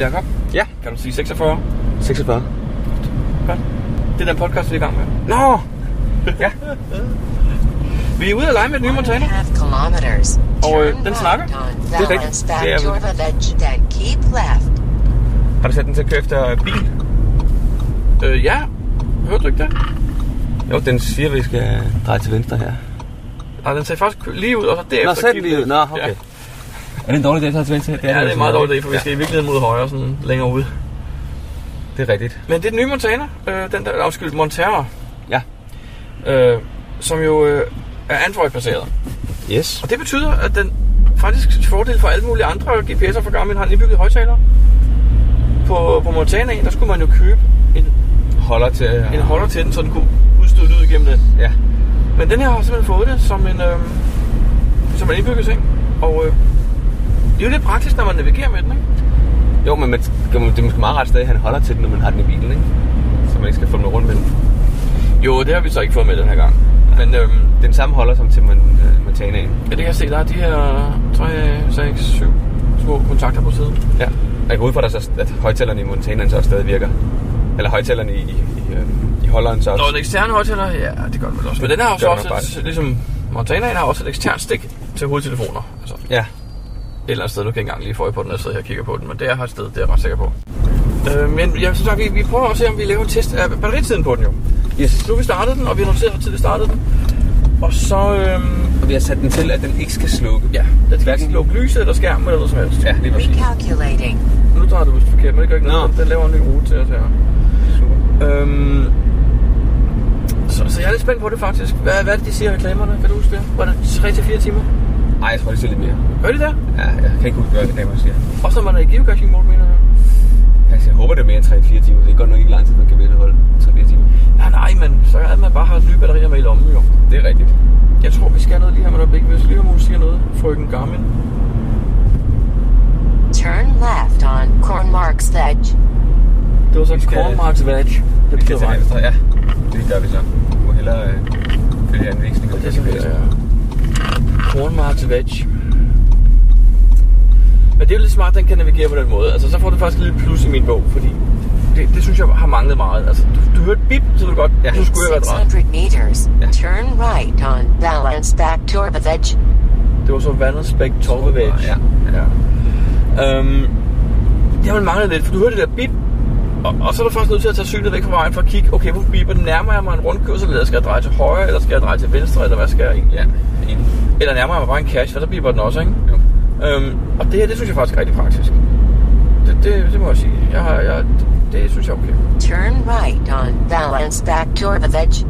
Jakob, Ja, kan du sige 46? 46. Godt. Det er den podcast, vi er i gang med. Nå! Ja. Vi er ude at lege med den nye Montana. Half kilometers. Og, øh, den snakker. Det er rigtigt. Det er-. Har du sat den til at køre efter bil? Øh, ja. Hørte du ikke det? Jo, den siger, at vi skal dreje til venstre her. Nej, den ser faktisk lige ud, og så derefter... Nå, er den lige ud. Nå, okay. Ja. Er det en dårlig dag, at tage til venstre? Ja, det er, meget dårligt, for vi skal i virkeligheden mod højre, sådan længere ude. Det er rigtigt. Men det er den nye Montana, øh, den der, afskyldt Montana, Ja. øh, som jo øh, er Android-baseret. Yes. Og det betyder, at den faktisk til fordel for alle mulige andre GPS'er fra Garmin har en indbygget højtaler. På, på Montanaen, der skulle man jo købe en, Holder til... en holder til den, så den kunne udstøde lyd igennem den. Ja. Men den her har simpelthen fået det som en, øh, som en indbygget ting. Og øh, det er jo lidt praktisk, når man navigerer med den, ikke? Jo, men man, det er måske meget ret sted, at han holder til den, når man har den i bilen, ikke? Så man ikke skal få den rundt med den. Jo, det har vi så ikke fået med den her gang. Men øhm, den samme holder som til Mon- øh, Montanaen. ja, det kan jeg se, der er de her 3, 6, 7 små kontakter på siden. Ja. Jeg går ud fra, at, at højtalerne i Montanaen så også stadig virker. Eller højtalerne i, i, i, øh, i holderen så også. Nå, en ekstern højtaler, ja, det gør den vel også. Men den har også, nok et, ligesom Montanaen har også et eksternt stik til hovedtelefoner. Altså, et eller andet sted, du kan ikke engang lige få øje på den, når jeg sidder her og kigger på den, men det er her et sted, det er jeg ret sikker på. Øh, men jeg synes, vi, vi prøver at se, om vi laver en test af batteritiden på den jo. Yes. Nu har vi startet den, og vi har noteret, hvor tid vi startede den. Og så, øhm, Og vi har sat den til, at den ikke skal slukke. ja, den skal ikke lukke lyset eller skærmen eller noget som helst. Ja, lige præcis. Recalculating. Nu drejer du vist forkert, men det gør ikke noget. Nå. Den laver en ny rute til os her. Super. Øhm, så, så jeg er lidt spændt på det faktisk. Hvad, hvad er det, de siger reklamerne? Kan du huske det? Var det 3-4 timer? Ej, jeg tror, det lidt mere. Gør de der? Ja, jeg kan ikke huske, hvad det er, siger. Også når man er i geocaching mode, mener jeg. Altså, jeg håber, det er mere end 3-4 timer. Det er godt nok ikke lang tid, man kan vælge at holde 3-4 timer. Nej, nej, men så er det, at man bare har nye batterier med i lommen, jo. Det er rigtigt. Jeg tror, vi skal have noget lige her med et øjeblik. Hvis lige om hun siger noget, frøken Garmin. Turn left on Cornmark's Edge. Det var så Vi Cornmarks Vag. Det Vi betyder vej. ja. Det gør vi så. Du må hellere øh, følge anvisninger. Det er selvfølgelig, ja. Cornmarks Vag. Men det er jo lidt smart, at den kan navigere på den måde. Altså, så får du faktisk et lille plus i min bog, fordi det, det synes jeg har manglet meget. Altså, du, du hørte bip, så ved du godt, ja. Du skulle været ret. 600 meters. Ja. Turn right on Balance back toward the edge. Det var så Vandersbæk Torvevag. Ja. ja. Øhm, det har man manglet lidt, for du hørte det der bip, og, og så er du først nødt til at tage synet væk fra vejen for at kigge, okay, hvor biber den? Nærmer jeg mig en rundkørsel, eller skal jeg dreje til højre, eller skal jeg dreje til venstre, eller hvad skal jeg egentlig? Ja. Eller nærmer jeg mig bare en cash, for så biber den også, ikke? Jo. Øhm, og det her, det synes jeg faktisk er rigtig praktisk. Det, det, det må jeg sige. Jeg har, jeg, det, det synes jeg er okay. Turn right on Balance back toward the edge.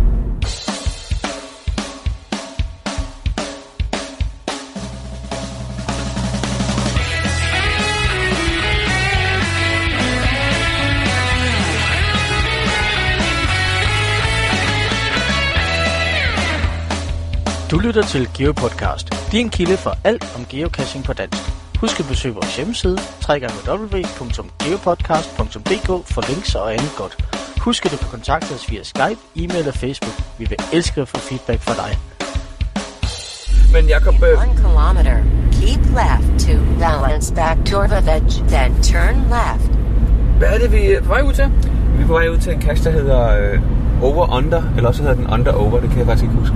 Du lytter til GeoPodcast, din kilde for alt om geocaching på dansk. Husk at besøge vores hjemmeside, www.geopodcast.dk for links og andet godt. Husk at du kan kontakte os via Skype, e-mail og Facebook. Vi vil elske at få feedback fra dig. Men Jacob, In øh, one kilometer, keep left to balance back toward the edge, then turn left. hvad er det, vi er på vej ud til? Vi er på vej ud til en cache, der hedder øh, Over Under, eller også hedder den Under Over, det kan jeg faktisk ikke huske.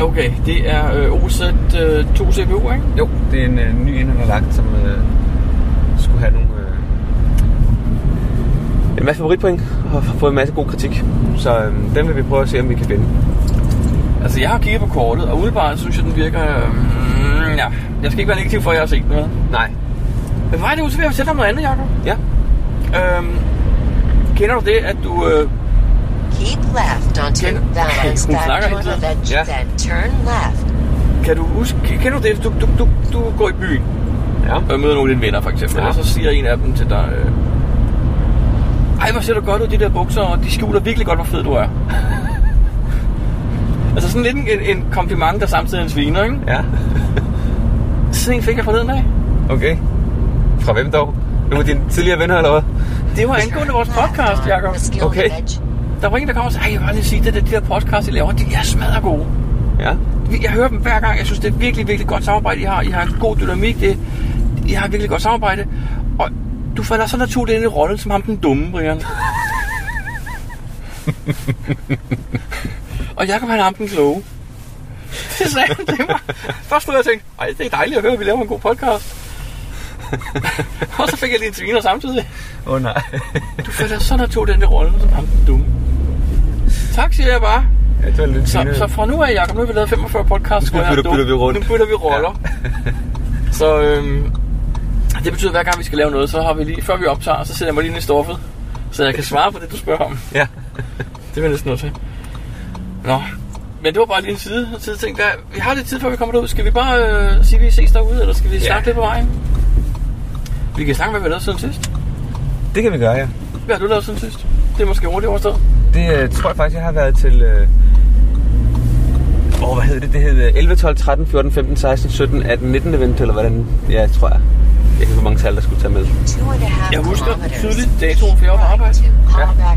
Okay, det er øh, OZ øh, 2 CPU, ikke? Jo, det er en øh, ny indholderlagt, som øh, skulle have nogle... Øh, en masse favoritpoint og har fået en masse god kritik. Så øh, den vil vi prøve at se, om vi kan vinde. Altså, jeg har kigget på kortet, og umiddelbart synes jeg, den virker... Mm, ja, jeg skal ikke være negativ for, at jeg har set vel? Nej. Men hvad er det ud til, at jeg fortælle dig om noget andet, Jacob? Ja. Øhm, kender du det, at du... Øh, Keep left onto Ken- balance Hun back snakker toward hele the tiden. edge, Ja. then turn left. kan du huske... Kender du det, du, du, du, du går i byen Ja. og møder nogle af dine venner, for eksempel, Ja. og så siger en af dem til dig... Øh, Ej, hvor ser du godt ud, de der bukser, og de skjuler virkelig godt, hvor fed du er. altså sådan lidt en, en kompliment, der samtidig er en sviner, ikke? Ja. Sådan en fik jeg forleden dag. Okay. Fra hvem dog? Nu var dine tidligere venner, eller hvad? Det var angående vores podcast, Jacob. Okay. Der var en, der kom og sagde, "Ej, jeg vil bare lige sige, det, det, de der podcast, I laver, de er smadret gode. Ja. Jeg hører dem hver gang. Jeg synes, det er virkelig, virkelig godt samarbejde, I har. I har en god dynamik. Det, I har et virkelig godt samarbejde. Og du falder så naturligt ind i rollen som ham den dumme, Brian. og Jacob han er ham den kloge. Det sagde han til mig. Først stod jeg og tænkte, ej, det er dejligt at høre, at vi laver en god podcast. og så fik jeg lige en sviner samtidig. Åh oh, nej. Du falder så naturligt ind i rollen som ham den dumme. Tak, siger jeg bare. ja, det var lidt Så, så fra nu af, Jacob, nu har vi lavet 45 podcasts. Nu er bytter- bytter vi rundt. Nu bytter vi roller. Så øhm, det betyder, at hver gang vi skal lave noget, så har vi lige, før vi optager, så sætter jeg mig lige ind i stoffet, så jeg kan svare på det, du spørger om. Ja. Det er næsten nødt til. Nå, men det var bare lige en side, side ting. Hvad, vi har lidt tid, før vi kommer derud. Skal vi bare øh, sige, at vi ses derude, eller skal vi Ja. snakke lidt på vejen? Vi kan snakke, hvad vi har lavet siden sidst. Det kan vi gøre, ja. Hvad har du lavet siden sidst? Det er måske hurtigt overstået. Det øh, tror jeg faktisk, jeg har været til... Øh... Åh, hvad hed det? Det hed øh, 11, 12, 13, 14, 15, 16, 17, 18, 19 event, eller hvordan? Ja, tror jeg. Jeg kan ikke, hvor mange tal, der skulle tage med. Jeg husker tydeligt datoen, for jeg var på arbejde.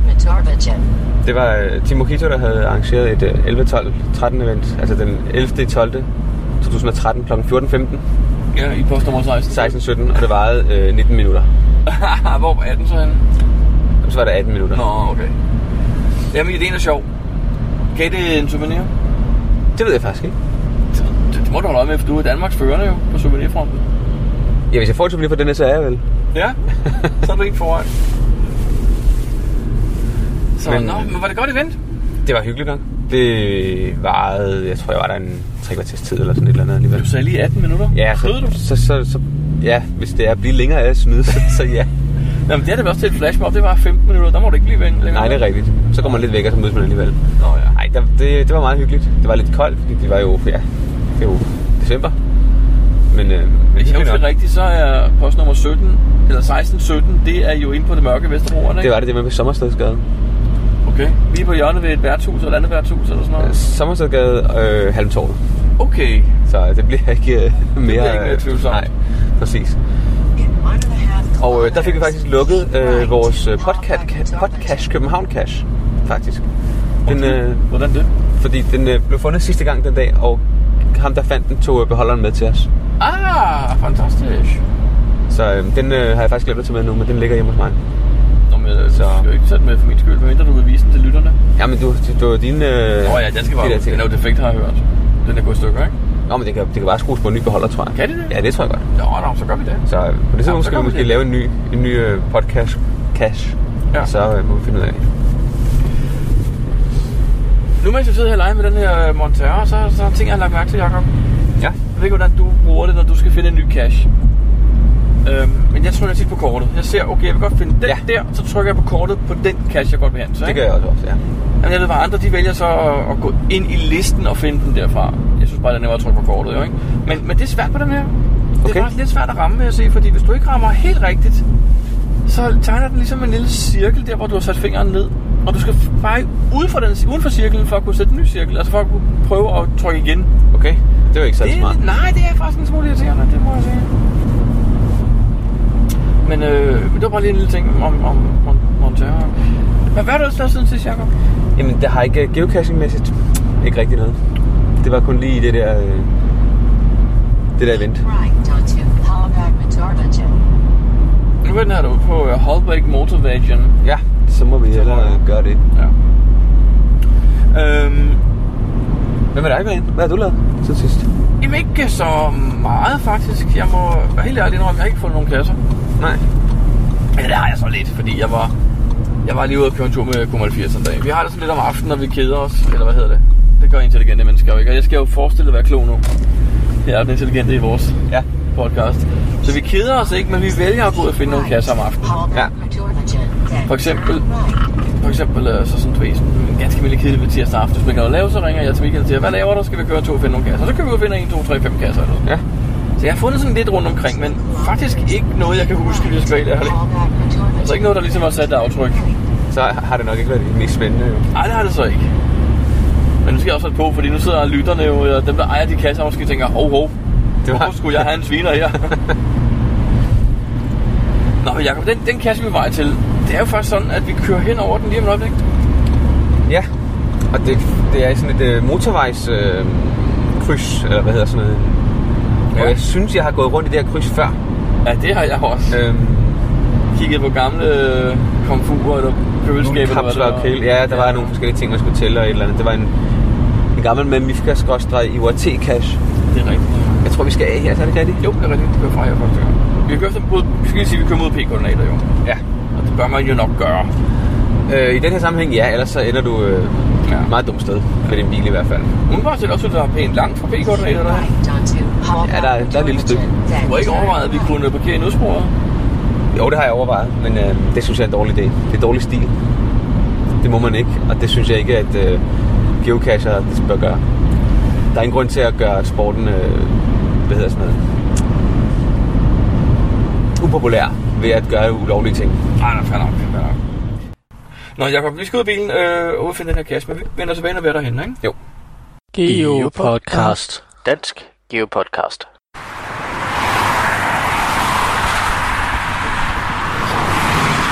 Matorbagen. Det var øh, Team Mojito, der havde arrangeret et øh, 11, 12, 13 event. Altså den 11. 12. 2013 kl. 14.15, Ja, i postnummer 16. 16, 17, og det varede øh, 19 minutter. Hvor var 18 så henne? Så var der 18 minutter. Nå, okay. Jamen, ideen er sjov. Gav det en souvenir? Det ved jeg faktisk ikke. Det, det må du holde øje med, for du er Danmarks førende jo på souvenirfronten. Ja, hvis jeg får et souvenir for den her, så er jeg vel. Ja, så er du ikke foran. Så, men, nå, men var det godt event? Det var hyggeligt nok. Det varede, jeg tror, jeg var der en tre kvarters tid eller sådan et eller andet alligevel. Du sagde lige 18 minutter. Ja, Snød du? så, så, så, så, ja, hvis det er at blive længere af at snyde, så, så ja. Nå, men det er det også til et flashmob. Det var 15 minutter. Der må du ikke blive længere. Nej, det er rigtigt. Så går man lidt væk, og så mødes man alligevel. Nå ja. Nej, der, det, det var meget hyggeligt. Det var lidt koldt, fordi det var jo, ja, det var jo december. Men, øh, men Hvis jeg husker rigtigt, så er postnummer 17, eller 1617, det er jo inde på det mørke Vesterbro, ikke? det var det, det med på Sommerstedsgade. Okay. Vi er på hjørnet ved et værtshus eller et andet værtshus eller sådan noget. Sommerstedsgade, øh, Halmtorvet. Okay. Så det bliver ikke øh, mere... ikke mere tvivlsomt. Nej, præcis. Og øh, der fik vi faktisk lukket øh, vores øh, podcast, podcast København Cash, faktisk. Den, øh, Hvordan det? fordi den øh, blev fundet sidste gang den dag, og ham der fandt den, tog øh, beholderen med til os. Ah, fantastisk. Så øh, den øh, har jeg faktisk glemt at tage med nu, men den ligger hjemme hos mig. Nå, men øh, så... Du skal jo ikke tage den med for min skyld, medmindre du vil vise den til lytterne. Ja, men du, du, du din... Øh, Nå ja, den skal bare de der ud. ting. Den er jo defekt, har jeg hørt. Den er gået stykker, ikke? Nå, men det kan, det kan bare skrues på en ny beholder, tror jeg. Kan det det? Ja, det tror jeg godt. Nå, nå, så gør vi det. Så på det tidspunkt skal vi måske det. lave en ny, en ny øh, podcast cash. Ja. Så øh, må vi finde ud af det. Nu mens jeg sidder her og med den her øh, Montero, så, så der ting, jeg har lagt mærke til, Jacob. Ja. Jeg ved ikke, hvordan du bruger det, når du skal finde en ny cache. Øhm, men jeg trykker tit på kortet. Jeg ser, okay, jeg vil godt finde den Ja. der, så trykker jeg på kortet på den cache, jeg godt vil hen. Så, Det gør jeg også ja. Jamen, jeg ved, hvad andre de vælger så at, at, gå ind i listen og finde den derfra. Jeg synes bare, det er nemmere at trykke på kortet, jo, ikke? Men, men det er svært på den her. Det Okay. er faktisk lidt svært at ramme, vil jeg sige, fordi hvis du ikke rammer helt rigtigt, så tegner den ligesom en lille cirkel der, hvor du har sat fingeren ned. Og du skal bare uden for, den, uden for cirklen for at kunne sætte en ny cirkel. Altså for at kunne prøve at trykke igen. Okay, det var ikke Det, smart. nej, det er faktisk en smule irriterende, det må jeg sige. Men øh, det var bare lige en lille ting om, om Mon- Montero. Hvad, hvad har du ellers lavet siden sidst, Jacob? Jamen, det har ikke øh, geocaching-mæssigt ikke rigtig noget. Det var kun lige det der, øh, det der event. Nu er her derude på uh, Holbæk Motorvagen. Ja, så må vi hellere højre. gøre det. Ja. Øhm, Hvad med dig, Brian? Hvad har du lavet til sidst? jamen ikke så meget faktisk. Jeg må være helt ærlig indrømme, jeg har ikke fundet nogen kasser. Nej. Ja, det har jeg så lidt, fordi jeg var, jeg var lige ude og køre en tur med Kumal 80 en dag. Vi har det sådan lidt om aftenen, når vi keder os, eller hvad hedder det? Det gør intelligente mennesker jo ikke, og jeg skal jo forestille at være klog nu. Jeg er den intelligente i vores Ja. podcast. Så vi keder os ikke, men vi vælger at gå ud og finde nogle kasser om aftenen. Ja. For eksempel-. For eksempel øh, så sådan, du ved, sådan en ganske lille kedelig ved tirsdag aften. Hvis man kan noget lave, så ringer jeg til Michael og siger, hvad laver du? Skal vi køre tur og finde nogle kasser? Så kan vi jo finde 1, 2, 3, 5 kasser eller sådan. Ja. Så jeg har fundet sådan lidt rundt omkring, men faktisk ikke noget, jeg kan huske, hvis jeg skal. Altså ikke noget, der ligesom har sat et aftryk. Så har det nok ikke været det mest spændende. Jo. Nej, det har det så ikke. Men nu skal jeg også være på, fordi nu sidder lytterne jo, og dem der ejer de kasser, måske tænker, hov, hov, Det var, hvorfor skulle jeg have en sviner her? Nå, men Jacob, den, den kasse vi vej til, det er jo faktisk sådan, at vi kører hen over den lige om et øjeblik. Ja, og det, det er sådan et øh, motorvejs øh, kryds, eller hvad hedder sådan noget. Ja. Og jeg synes, jeg har gået rundt i det her kryds før. Ja, det har jeg også. Øhm, kiggede på gamle øh, komfurer eller køleskaber. hvad Kapsler det og var. kæle. Ja, der var nogle forskellige ting, man skulle tælle og et eller andet. Det var en, en gammel med Mifka i URT-cash. Det er rigtigt. Jeg tror, vi skal af her, så er det rigtigt? Jo, det er rigtigt. Det kører fra her første gang. Vi kører mod, vi skal lige sige, at vi kører mod P-koordinater jo. Ja. Og det bør man jo nok gøre. Øh, I den her sammenhæng, ja. Ellers så ender du øh, Ja. ja. meget dumt sted med din bil i hvert fald. Umiddelbart ser det også at der er pænt langt fra P-koordinater Ja, der er- der er et lille stykke. Du har ikke overvejet, at vi kunne parkere i nødsporet? Jo, det har jeg overvejet, men øh, det synes jeg er en dårlig idé. Det er dårlig stil. Det må man ikke, og det synes jeg ikke, at øh, geocacher det bør gøre. Der er ingen grund til at gøre sporten, øh, hvad hedder sådan noget, upopulær ved at gøre ulovlige ting. Nej, nej, fair nok. Fair nok. Nå, Jacob, vi skal ud af bilen øh, og udfinde den her kasse, men vi vender tilbage, når vi er derhenne, ikke? Jo. Geo Podcast. Dansk Geo Podcast.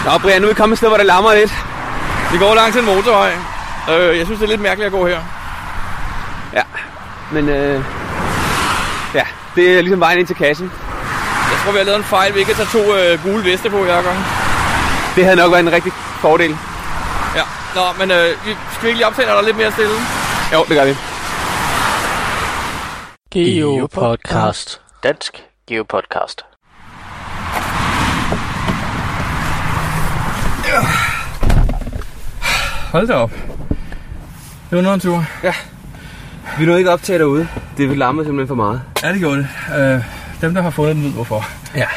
Nå, Brian, nu er vi kommet et sted, hvor det larmer lidt. Vi går langs en motorvej. Øh, jeg synes, det er lidt mærkeligt at gå her. Ja, men øh, ja, det er ligesom vejen ind til kassen. Jeg tror, vi har lavet en fejl. Vi ikke tage to øh, gule veste på, Jacob. Det havde nok været en rigtig fordel. Ja. Nå, men øh, vi skal vi ikke lige optage, når der er lidt mere stille? Jo, det gør vi. Geo Podcast. Dansk Geo Podcast. Hold da op. Det var noget en tur. Vi nåede ikke optage derude. Det larmer simpelthen for meget. Ja, det gjorde det. Øh, dem, der har fundet den, ved hvorfor. Ja.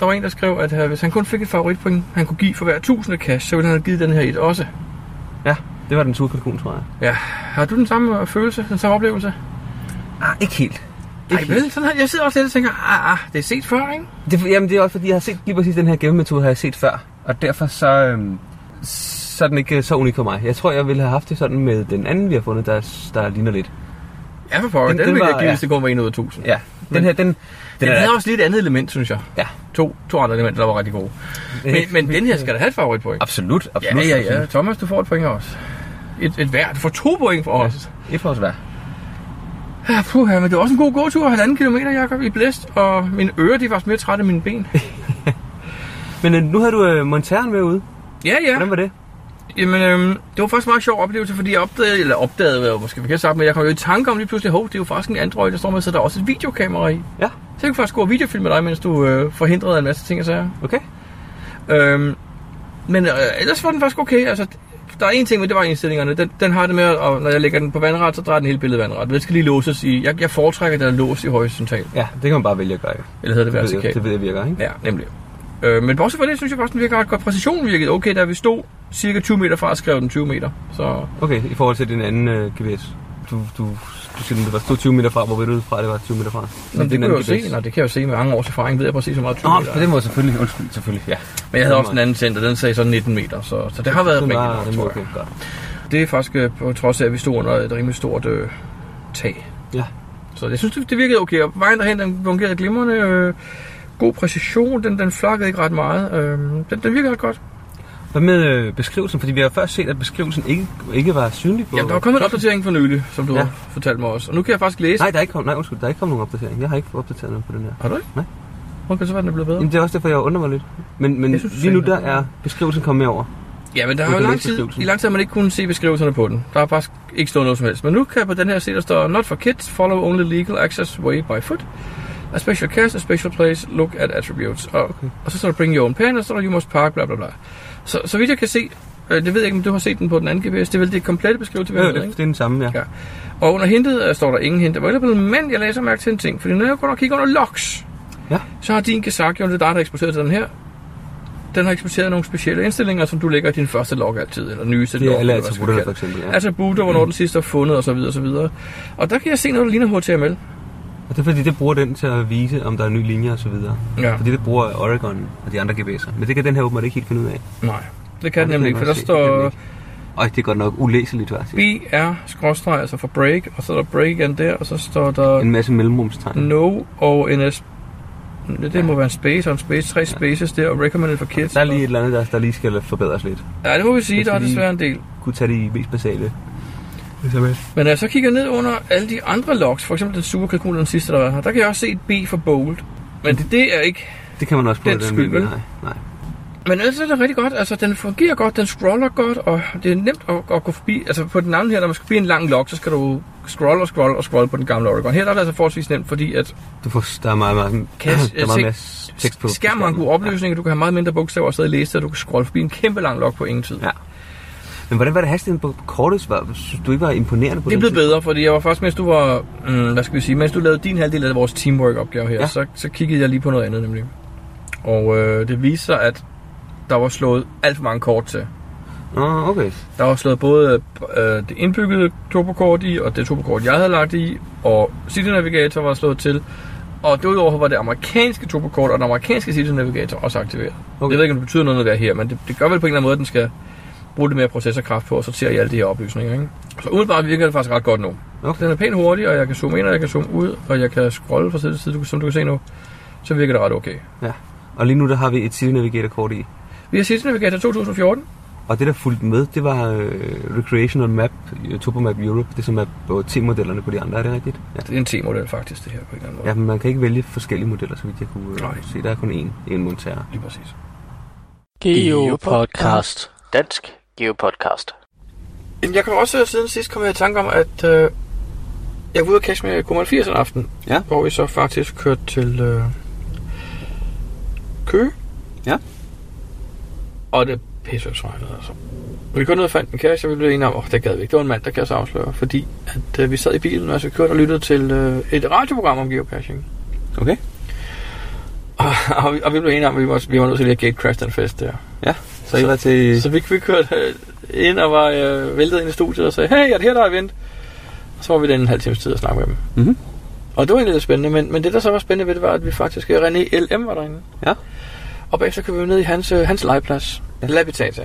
Der var en, der skrev, at øh, hvis han kun fik et favoritpoint, han kunne give for hver 1000 cash, så ville han have givet den her et også. Ja, det var den turkalkun, tror jeg. Ja. Har du den samme følelse, den samme oplevelse? Ah, ikke helt. Nej, vel? Sådan her, jeg sidder også lidt og tænker, ah, ah, det er set før, ikke? Det, jamen, det er også fordi, jeg har set lige præcis den her gemmemetode, har jeg set før. Og derfor så, øhm, så er den ikke så unik for mig. Jeg tror, jeg ville have haft det sådan med den anden, vi har fundet, der, der ligner lidt. Ja, for pokker. Den, Den- den, den vil jeg var- give, ja. hvis det går med 1 ud af 1000. Ja, den her, den... Den, den havde også lige et andet element, synes jeg. Ja, To, to andre elementer, der var rigtig gode. Men, men den her skal da have et favoritpoint. absolut, Ja, absolut. ja, ja. Thomas, du får et point også. Et, et hver. Du får to point for os. Et for os hver. Ja, puh, men det var også en god gåtur, halvanden kilometer, Jacob, i blæst, og mine ører, de var mere trætte end mine ben. Men øh, nu havde du øh, Monteren med ude. Ja, ja. Hvordan var det? Jamen, øhm, det var faktisk en meget sjov oplevelse, fordi jeg opdagede, eller opdagede, måske forkert sagt, men jeg kom jo i tanke om lige pludselig, hov, det er jo faktisk en Android, der står med, så der er også et videokamera i. Ja, Så jeg kunne faktisk gå og videofilme dig, mens du øh, forhindrede en masse ting og sager. okay. Øhm, men øh, ellers var den faktisk okay. Altså, der er en ting med, det var indstillingerne. Den, den har det med, at når jeg lægger den på vandret, så drejer den hele billedet vandret. Den skal lige låses i... Jeg, jeg foretrækker, at den er låst i horisontal. Ja, det kan man bare vælge at gøre. Eller hedder det Det, vertikalt. det ved jeg virker, ikke? Ja, nemlig. Øh, men bortset fra det, synes jeg faktisk, den virker ret godt. Præcisionen virkede okay, da vi stod cirka 20 meter fra, skrev den 20 meter. Så Okay, i forhold til din anden øh, GPS. Du, du, du siger, det var stod 20 meter fra. Hvor ved du fra, det var 20 meter fra? Nå, det kan jeg jo se. Nej, det kan jeg jo se med mange års erfaring. Ved jeg præcis, hvor meget 20 Nå, meter på den måde selvfølgelig. Undskyld, selvfølgelig, ja. Men jeg havde også en anden center, den sagde så 19 meter, så, så det har været rigtig nok, jeg. okay, godt. Det er faktisk øh, på trods af, at vi stod under et rimelig stort øh, tag. Ja. Så jeg synes, det, det virkede okay. Og vejen derhen, den fungerede glimrende. Øh, god præcision, den, den flakkede ikke ret meget. Øh, den, den virkede ret godt. Hvad med øh, beskrivelsen? Fordi vi har først set, at beskrivelsen ikke, ikke var synlig på... Ja, der var kommet en opdatering for nylig, som du Ja. har fortalt mig også. Og nu kan jeg faktisk læse. Nej, der er ikke kommet, nej, undskyld, der er ikke kommet nogen opdatering. Jeg har ikke opdateret noget på den her. Har du ikke? Nej. Okay, så var den blevet bedre. Jamen, det er også derfor, jeg undrer mig lidt. Men, men synes, lige nu, der er- beskrivelsen kommet med over. Ja, men der har jo lang tid, i lang tid har man ikke kunnet se beskrivelserne på den. Der har faktisk ikke stået noget som helst. Men nu kan jeg på den her se, der står Not for kids, follow only legal access way by foot. A special cast, a special place, look at attributes. Og, okay. og så står der bring your own pen, og så står der you must park, bla bla bla. Så, så vidt jeg kan se, øh, det ved jeg ikke, om du har set den på den anden GPS, det er vel det komplette beskrivelse, vi Ja, har det, med, det ikke? er den samme, ja. Ja. Og under hintet øh, står der ingen hint available, men jeg læser mærke til en ting, fordi når jeg går og kigger under logs, Ja. så har din gesagt, jo, det er dig, der har eksporteret til den her, den har eksporteret nogle specielle indstillinger, som du lægger i din første log altid, eller nyeste Det er log. eller attributter, for det. eksempel. Ja. Attributter, hvornår den sidste er fundet, og så videre, og så videre. Og der kan jeg se noget, der ligner HTML. Og det er fordi, det bruger den til at vise, om der er nye linjer og så videre. Ja. Fordi det bruger Oregon og de andre GPS'er. Men det kan den her åbenbart ikke helt finde ud af. Nej, det kan Ja, den nemlig ikke, for der står. Øj, det er godt nok ulæseligt, siger. BR skråstreg, altså for break, og så er der break igen der, og så står der En masse mellemrumstegn. no og NS. Det, det må være en space og en space, tre spaces der, og recommended for kids. Der er lige et eller andet, der, der lige skal forbedres lidt. Ja, det må vi sige, der er desværre en del. Kunne tage de mest basale. Men når jeg så kigger ned under alle de andre logs, for eksempel den superkalkun, den sidste, der var her, der kan jeg også se et B for bold. Men det, det er ikke... Det kan man også på Den den skyld? Nej, nej. Men ellers er det rigtig godt. Altså, den fungerer godt, den scroller godt, og det er nemt at, at gå forbi. Altså, på den anden her, når man skal forbi en lang log, så skal du scrolle og scrolle og scrolle på den gamle Oregon. Her der er det altså forholdsvis nemt, fordi at Du får, der er meget, meget, Kan- der er meget se- mere tekst på. skærmen har en god opløsning, du kan have meget mindre bogstaver og stadig læse det, og du kan scrolle forbi en kæmpe lang log på ingen tid. Ja. Men hvordan var det hastigheden på kortet? Var, synes du ikke var imponerende på Det blevet tid? bedre, fordi jeg var først, mens du var, mm, hvad skal vi sige, mens du lavede din halvdel af vores teamwork-opgave her, Ja. så, så kiggede jeg lige på noget andet nemlig. Og øh, det viste sig, at der var slået alt for mange kort til. Nå, okay. Der var slået både øh, det indbyggede turbokort i, og det turbokort, jeg havde lagt i, og City Navigator var slået til. Og derudover var det amerikanske turbokort og den amerikanske City Navigator også aktiveret. Okay. Jeg ved ikke, om det betyder noget at være her, men det, det gør vel på en eller anden måde, at den skal bruge lidt mere processorkraft på at sortere i alle de her oplysninger. Ikke? Så umiddelbart virker det faktisk ret godt nu. Okay. Den er pænt hurtig, og jeg kan zoome ind, og jeg kan zoome ud, og jeg kan scrolle fra side til side, Du- som du kan se nu. Så virker det ret okay. Ja. Og lige nu der har vi et City Navigator kort i. Vi har City Navigator 2014. Og det, der fulgte med, det var øh, Recreational Map, øh, Turbo Map Europe. Det som er på T-modellerne på de andre, er det rigtigt? Ja. Det er en T-model faktisk, det her på en eller anden måde. ja, men man kan ikke vælge forskellige modeller, så vidt jeg kunne øh, Nej. se. Der er kun én, én Montero. Lige præcis. Geopodcast. Dansk Geopodcast. Jamen, Jeg kan også siden sidst komme i tanke om, at øh, jeg var ude og cash med Kummer 80 en aften. Ja. Hvor vi så faktisk kørte til øh, Køge. Ja. Og det er pissevsregnet, altså. Vi kørte ned og fandt en cash, og vi blev enige om, åh, det gad vi ikke. Det var en mand, der kan så afsløre. Fordi at, øh, vi sad i bilen, og så kørte og lyttede til øh, et radioprogram om geocaching. Okay. Og, og, vi, og vi blev enige om, at vi var, vi var nødt til lige at gatecrash den fest der. Ja, så I var til... Så vi, vi kørte øh, ind og var øh, væltet ind i studiet og sagde, hey, er det her, der er event? Og så var vi der en halv times tid og snakke med dem. Mhm. Og det var egentlig lidt spændende, men, men det der så var spændende ved det, var, at vi faktisk, øh, René LM var derinde. Ja. Og bagefter købte vi ned i hans, øh, hans legeplads, ja. Labitata.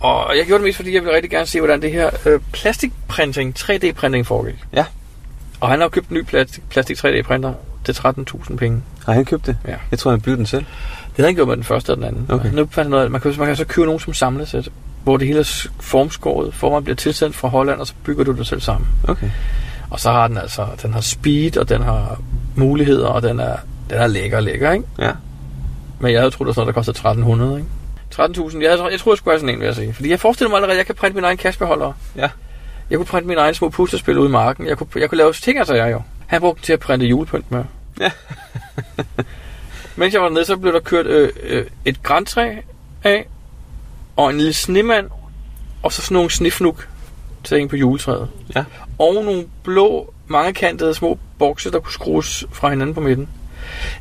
Og jeg gjorde det mest, fordi jeg ville rigtig gerne se, hvordan det her øh, plastikprinting, 3D-printing foregik. Ja. Og han har købt en ny plastik, plastik 3D-printer til 13.000 penge. Har han købt det? Ja. Jeg tror, han byggede den selv. Det havde han gjort med den første og den anden. Okay. Nu fandt noget, af- man kan, man kan så købe nogen som samlesæt, hvor det hele er formskåret, for man bliver tilsendt fra Holland, og så bygger du det selv sammen. Okay. Og så har den altså, den har speed, og den har muligheder, og den er, den er lækker, lækker, ikke? Ja. Men jeg havde troet, det var sådan noget, der kostede 1300, ikke? 13.000, jeg, havde, jeg troede, jeg skulle have sådan en, vil jeg sige. Fordi jeg forestiller mig allerede, at jeg kan printe min egen cashbeholder. Ja. Jeg kunne printe min egen små puslespil ude i marken. Jeg kunne, jeg kunne lave ting, altså jeg jo. Han brugte den til at printe julepynt med. Ja. Mens jeg var dernede, så blev der kørt øh, øh, et græntræ af, og en lille snemand, og så sådan nogle snifnuk til en på juletræet. Ja. Og nogle blå, mangekantede små bokse, der kunne skrues fra hinanden på midten.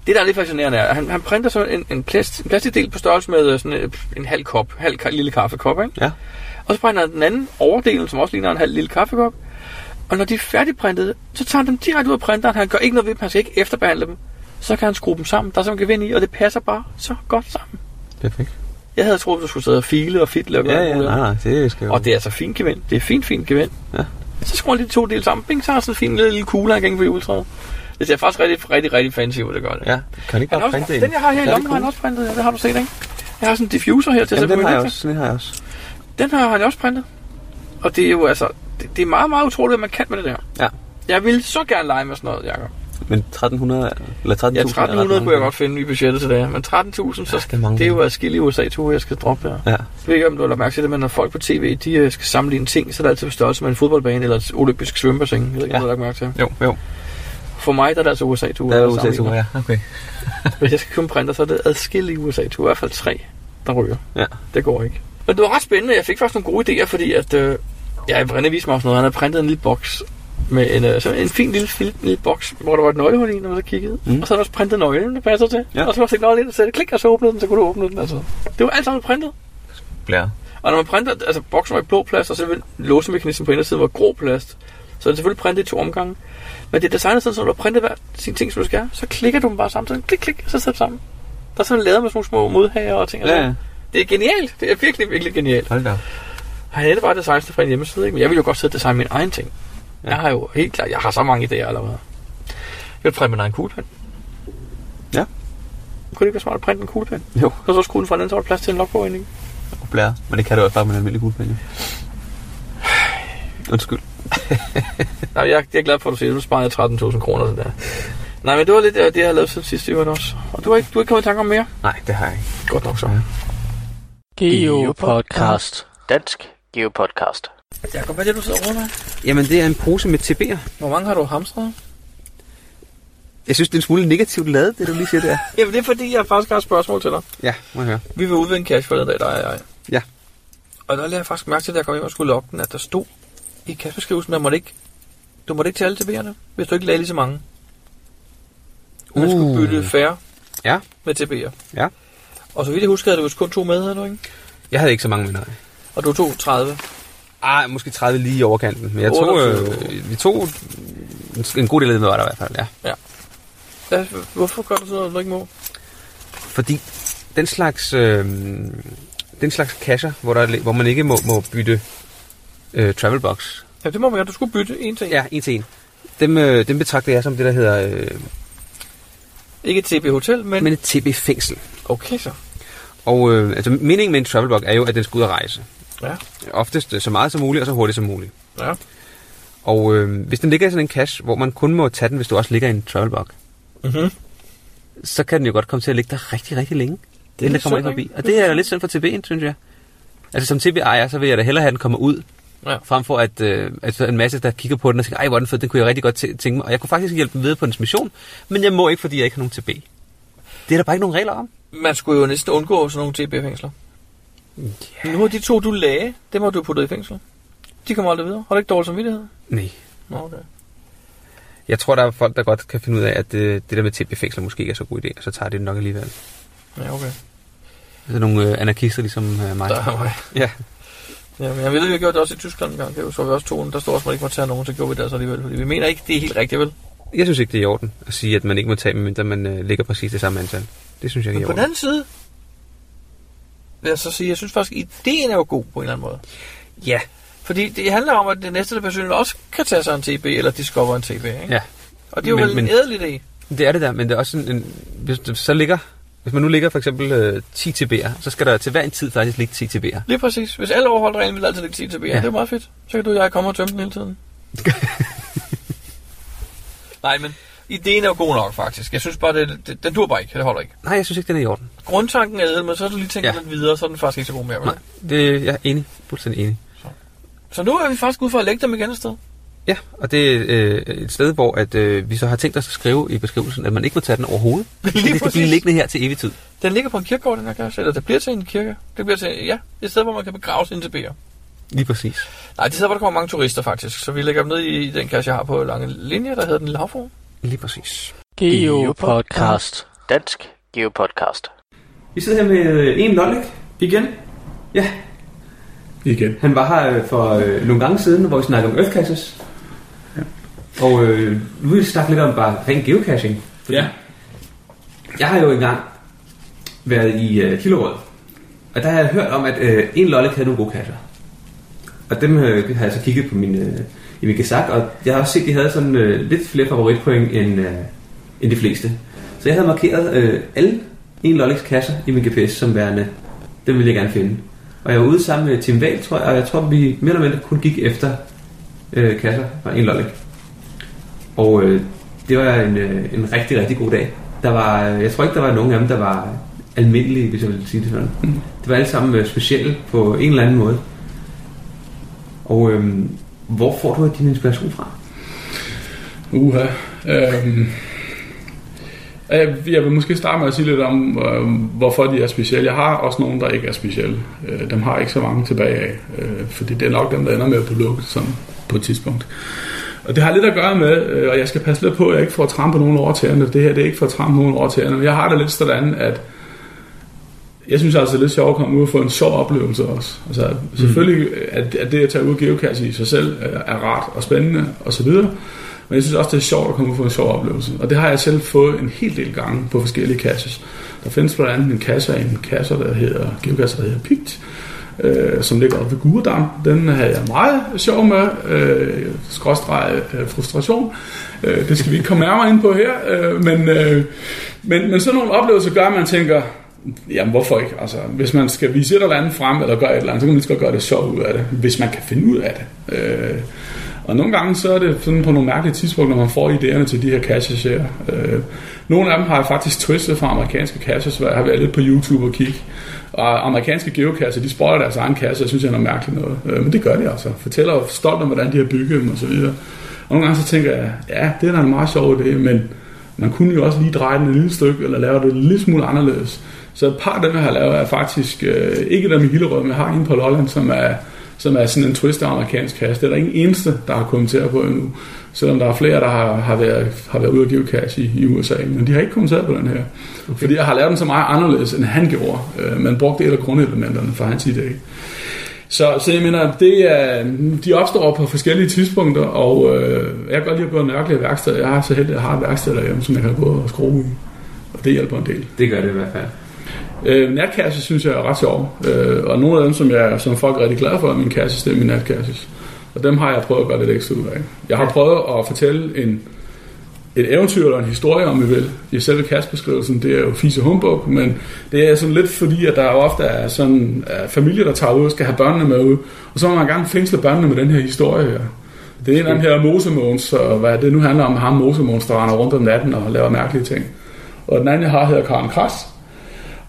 Det, der er lidt fascinerende, er, at han, han printer så en, en, plast, en plastikdel på størrelse med øh, sådan en, en halv kop, halv lille kaffekop, ikke? Ja. Og så printer han den anden overdelen, som også ligner en halv lille kaffekop. Og når de er færdigprintet, så tager han dem direkte ud af printeren. Han gør ikke noget ved dem, han skal ikke efterbehandle dem. Så kan han skrue dem sammen. Der er simpelthen gevind i, og det passer bare så godt sammen. Perfekt. Jeg havde troet, du skulle sidde og file og fitle og gøre Ja, ja, nej, nej, det skal. Og det er altså fint gevind. Det er fint, fint gevind. Ja. Så skruer han de to dele sammen. Bing, så har sådan en fin lille, lille kugle, han kan på juletræet. Det ser faktisk rigtig, rigtig, rigtig fancy ud, det gør det. Ja, kan ikke bare printe den, jeg har her i lommen, har han også printet. Ja, det har du set, ikke? Jeg har sådan en diffuser her til Jamen, at den har jeg også. Sådan en har jeg også. Den har han også printet. Og det er jo altså, det, det er meget, meget utroligt, hvad man kan med det der. Ja. Jeg vil så gerne lege med sådan noget, Jacob. Men 1300, eller 13.000 Ja, er ret 1300 mange kunne jeg godt finde i budgettet til det her. Men 13.000, så det er det er jo adskillige USA-ture, jeg skal droppe der. Ja. Jeg ved ikke, om du har lagt mærke til det, men når folk på tv, de øh, skal sammenligne ting, så er det altid på størrelse med en fodboldbane eller et olympisk svømmebassin. Jeg ved ikke, om Ja. du har lagt mærke til. Jo, jo. For mig der er det altså USA-ture. Der er jeg USA sammenligner. ja. Okay. Hvis jeg skal købe en printer, så er det adskillige USA-ture. I hvert fald tre, der ryger. Ja. Det går ikke. Men det var ret spændende. Jeg fik faktisk nogle gode idéer, fordi at... Øh, ja, René viste mig også noget. Han havde printet en lille boks med en, øh, så en fin lille, lille, lille boks, hvor der var et nøglehul i, når man så kiggede. Mm. Og så havde også printet nøglen, der passer til. Ja. Og så var der nøglen ind sætte klik, og så åbnede den, så kunne du åbne den. Altså. Det var alt sammen printet. Blær. Og når man printer, altså boksen var i blå plast, og så låsemekanismen på indersiden var grå plast. Så er det selvfølgelig printet i to omgange. Men det er designet sådan, så når du printer hver sin ting, som du skal, så klikker du dem bare samtidig. Klik, klik, så sætter sammen. Der er sådan lavet med sådan nogle små modhager og ting. og ja. Det er genialt. Det er virkelig, virkelig genialt. Hold da. Han er det bare designet fra en hjemmeside, ikke? men jeg vil jo godt sidde og designe min egen ting. Ja. Jeg har jo helt klart, jeg har så mange idéer allerede. Jeg vil printe min egen kuglepen. Ja. Kunne det ikke være smart at printe en kuglepen? Jo, Og så skrue den fra den så var der plads til en logbog inde. i. og blær. Men det kan du også bare med en almindelig jo. Undskyld. Nej, jeg, jeg er glad for, at du siger, at nu sparer jeg 13.000 kroner til det. Nej, men det var lidt øh, det, jeg har lavet siden sidst, i øvrigt også. Og du har ikke, du har ikke kommet i tanke om mere? Nej, det har jeg ikke. Godt nok så. Geopodcast. Dansk Geopodcast. Jakob, hvad er det, du sidder runder? Jamen, det er en pose med TB'er. Hvor mange har du hamstret? Jeg synes, det er en smule negativt lavet, det du lige siger der. Jamen, det er fordi, jeg faktisk har et spørgsmål til dig. Ja, må jeg høre. Vi var ude ved en cash for dag, der er jeg. Ja. Og der lagde jeg faktisk mærke til, at jeg kom hjem og skulle logge den, at der stod i cashbeskrivelsen, at man måtte ikke, du måtte ikke tage alle TB'erne, hvis du ikke lagde lige så mange. Man Uh. skulle bytte færre Ja, med TB'er. ja. Og så vidt jeg husker, havde du kun to med, havde du ikke? Jeg havde ikke så mange med, nej. Og du tog 30. Ah, måske 30 lige i overkanten. Men jeg tog, 28. øh, vi tog en, god del af det var der i hvert fald, ja. Ja, hvorfor gør du sådan noget, du ikke må? Fordi den slags, øh, den slags kasser, hvor, der, er hvor man ikke må, må bytte øh, travelbox, Ja, det må man gerne. Du skulle bytte en til en. ja, en til en, dem, øh, dem betragter jeg som det, der hedder øh, Ikke et TB Hotel, men... men et TB-fængsel. Okay så. Og øh, altså, meningen med en travelbox er jo, at den skal ud og rejse. Ja. Oftest øh, så meget som muligt, og så hurtigt som muligt. Ja. Og øh, hvis den ligger i sådan en cache, hvor man kun må tage den, hvis du også ligger i en travelbox, Mm-hmm. så kan den jo godt komme til at ligge der rigtig, rigtig længe. Det er der kommer ikke forbi. Og det er jo lidt synd for TB'en, synes jeg. Altså som TB-ejer, så vil jeg da hellere have, at den kommer ud, Ja. frem for at, øh, at en masse, der kigger på den og siger, ej, hvor er den fed, den kunne jeg rigtig godt tæ- tænke mig. Og jeg kunne faktisk hjælpe dem videre på dens mission, men jeg må ikke, fordi jeg ikke har nogen TB. Det er der bare ikke nogen regler om. Man skulle jo næsten undgå sådan nogle TB-fængsler. Yeah. Nu har de to, du lagde, dem har du puttet i fængsel. De kommer aldrig videre. Har du ikke dårlig samvittighed? Nej. Nå, okay. Jeg tror, der er folk, der godt kan finde ud af, at det, det der med TB-fængsler måske ikke er så god idé, og så tager de det nok alligevel. Ja, okay. Altså nogle øh, anarkister ligesom øh, mig. Der er mig. Ja. Ja, men jeg ved, vi har gjort det også i Tyskland en gang. Det så vi også to, der står også, at man ikke må tage nogen, så gjorde vi det altså alligevel. Fordi vi mener ikke, det er helt rigtigt, vel? Jeg synes ikke, det er i orden at sige, at man ikke må tage, medmindre man øh, ligger præcis det samme antal. Det synes jeg ikke Men er i på orden. den anden side, vil jeg så sige, jeg synes faktisk, ideen er jo god på en eller anden måde. Ja. Fordi det handler om, at den næste person også kan tage sig en TB, eller discover en TB, ikke? Ja. Og det er jo Men- vel men- en ædel idé. Det er det der, men det er også sådan en... Hvis så ligger... Hvis man nu ligger for eksempel øh, 10 TB'er, så skal der til hver en tid faktisk ligge 10 TB'er. Lige præcis. Hvis alle overholder reglen, vil der altid ligge 10 TB. Ja. Det er meget fedt. Så kan du og jeg komme og tømme den hele tiden. Nej, men ideen er jo god nok, faktisk. Jeg synes bare, det, det, den dur bare ikke. Det holder ikke. Nej, jeg synes ikke, den er i orden. Grundtanken er ædel, men så har du lige tænkt ja. Lidt videre, så er den faktisk ikke så god mere. vel? Nej, det, jeg er enig. Fuldstændig enig. Så nu er vi faktisk ude for at lægge dem igen et sted. Ja, og det er øh, et sted, hvor at, øh, vi så har tænkt os at skrive i beskrivelsen, at man ikke må tage den overhovedet. Lige det skal præcis. blive liggende her til evig tid. Den ligger på en kirkegård, den her kasse. Eller det bliver til en kirke. Det bliver til, ja, et sted, hvor man kan begrave sine TB'er. Lige præcis. Nej, det er hvor der kommer mange turister, faktisk. Så vi lægger dem ned i, i den kasse, jeg har på lange linje, der hedder den Lavfru. Lige præcis. Geopodcast. Dansk Geopodcast. Vi sidder her med øh, en lollik. Igen? Ja, Igen. han var her øh, for øh, nogle gange siden, hvor vi snakkede om Earth Caches. Og øh, nu vil vi snakke lidt om bare ren geocaching. Fordi Ja. Jeg har jo engang været i øh, Hillerød, og der har jeg hørt om, at øh, en lollik havde nogle gode kasser. Og dem øh, har jeg så kigget på min, øh, i min gesak, og jeg har også set, at de havde sådan øh, lidt flere favoritpoint end, øh, end de fleste. Så jeg havde markeret øh, alle en lolliks kasser i min GPS som værende, dem ville jeg gerne finde. Og jeg var ude sammen med Tim Wahl, tror jeg, og jeg tror, vi mere eller mindre kun gik efter øh, kasser fra en lollik. Og øh, det var en, øh, en rigtig, rigtig god dag. Der var, øh, jeg tror ikke, der var nogen af dem, der var almindelige, hvis jeg vil sige det sådan. Mm. Det var alle sammen øh, specielle på en eller anden måde. Og øh, hvor får du din inspiration fra? Uha. Øhm, jeg, jeg vil måske starte med at sige lidt om, øh, hvorfor de er specielle. Jeg har også nogen, der ikke er specielle. Øh, dem har jeg ikke så mange tilbage af, øh, fordi det er nok dem, der ender med at blive lukket sådan på et tidspunkt. Og det har lidt at gøre med, øh, og jeg skal passe lidt på, at jeg ikke får trampe nogen over tæerne. Det her det er ikke for at trampe nogen over tæerne, men jeg har det lidt sådan, at jeg synes altså, det er lidt sjovt at komme ud og få en sjov oplevelse også. Altså, selvfølgelig at, det at tage ud og geocache i sig selv øh, er, rart og spændende og så videre. Men jeg synes også, det er sjovt at komme ud og få en sjov oplevelse. Og det har jeg selv fået en hel del gange på forskellige caches. Der findes blandt andet en kasse af en kasse, der hedder, geocache, der hedder Pigt, øh, som ligger oppe ved Gurdam. Den havde jeg meget sjov med, øh, skråstreg øh, frustration. Øh, det skal vi ikke komme nærmere ind på her, øh, men, øh, men, men sådan nogle oplevelser gør, at man tænker, jamen hvorfor ikke? Altså, hvis man skal vise et eller andet frem, eller gøre et eller andet, så kan man lige så godt gøre det sjovt ud af det, hvis man kan finde ud af det. Øh, Og nogle gange så er det sådan på nogle mærkelige tidspunkter, når man får idéerne til de her caches her. Øh, nogle af dem har jeg faktisk twistet fra amerikanske caches, hvor jeg har været lidt på YouTube og kigge. Og amerikanske geocacher, de spoiler deres egen kasse, jeg synes, det er noget mærkeligt noget. Øh, men det gør de altså. Fortæller stolt om, hvordan de har bygget dem og så videre. Og nogle gange så tænker jeg, ja, det er da en meget sjov idé, men man kunne jo også lige dreje den et lille stykke, eller lave det en lille smule anderledes. Så et par af dem, jeg har lavet, er faktisk øh, ikke dem i Hillerød, men jeg har en på Lolland, som er, som er sådan en twist amerikansk kasse. Det er der ingen eneste, der har kommenteret på endnu. Selvom der er flere, der har, har, været, har været ude og give cash i, i USA. Men de har ikke kommenteret på den her. Okay. Fordi jeg har lavet den så meget anderledes, end han gjorde. Øh, man brugte et af grundelementerne fra hans idé. Så, så jeg mener, det er, de opstår på forskellige tidspunkter, og øh, jeg kan godt lide at gå og nørkle i værksted. Jeg har så heldig, at jeg har et værksted derhjemme, som jeg kan gå og skrue i. Og det hjælper en del. Det gør det i hvert fald. Øh, natkasse synes jeg er ret sjov. Øh, og nogle af dem, som, jeg, som folk er rigtig glade for, er mine kasse, det er mine natkasse. Og dem har jeg prøvet at gøre lidt ekstra ud af. Jeg har prøvet at fortælle en, et eventyr eller en historie, om vi vil, i selve kastbeskrivelsen. Det er jo fise humbug, men det er sådan lidt fordi, at der ofte er sådan er familier, der tager ud og skal have børnene med ud. Og så må man gerne fængsle børnene med den her historie her. Det er en af dem her Mosemåns, og hvad det nu handler om, ham Mosemåns, der render rundt om natten og laver mærkelige ting. Og den anden, jeg har, hedder Karen Kras.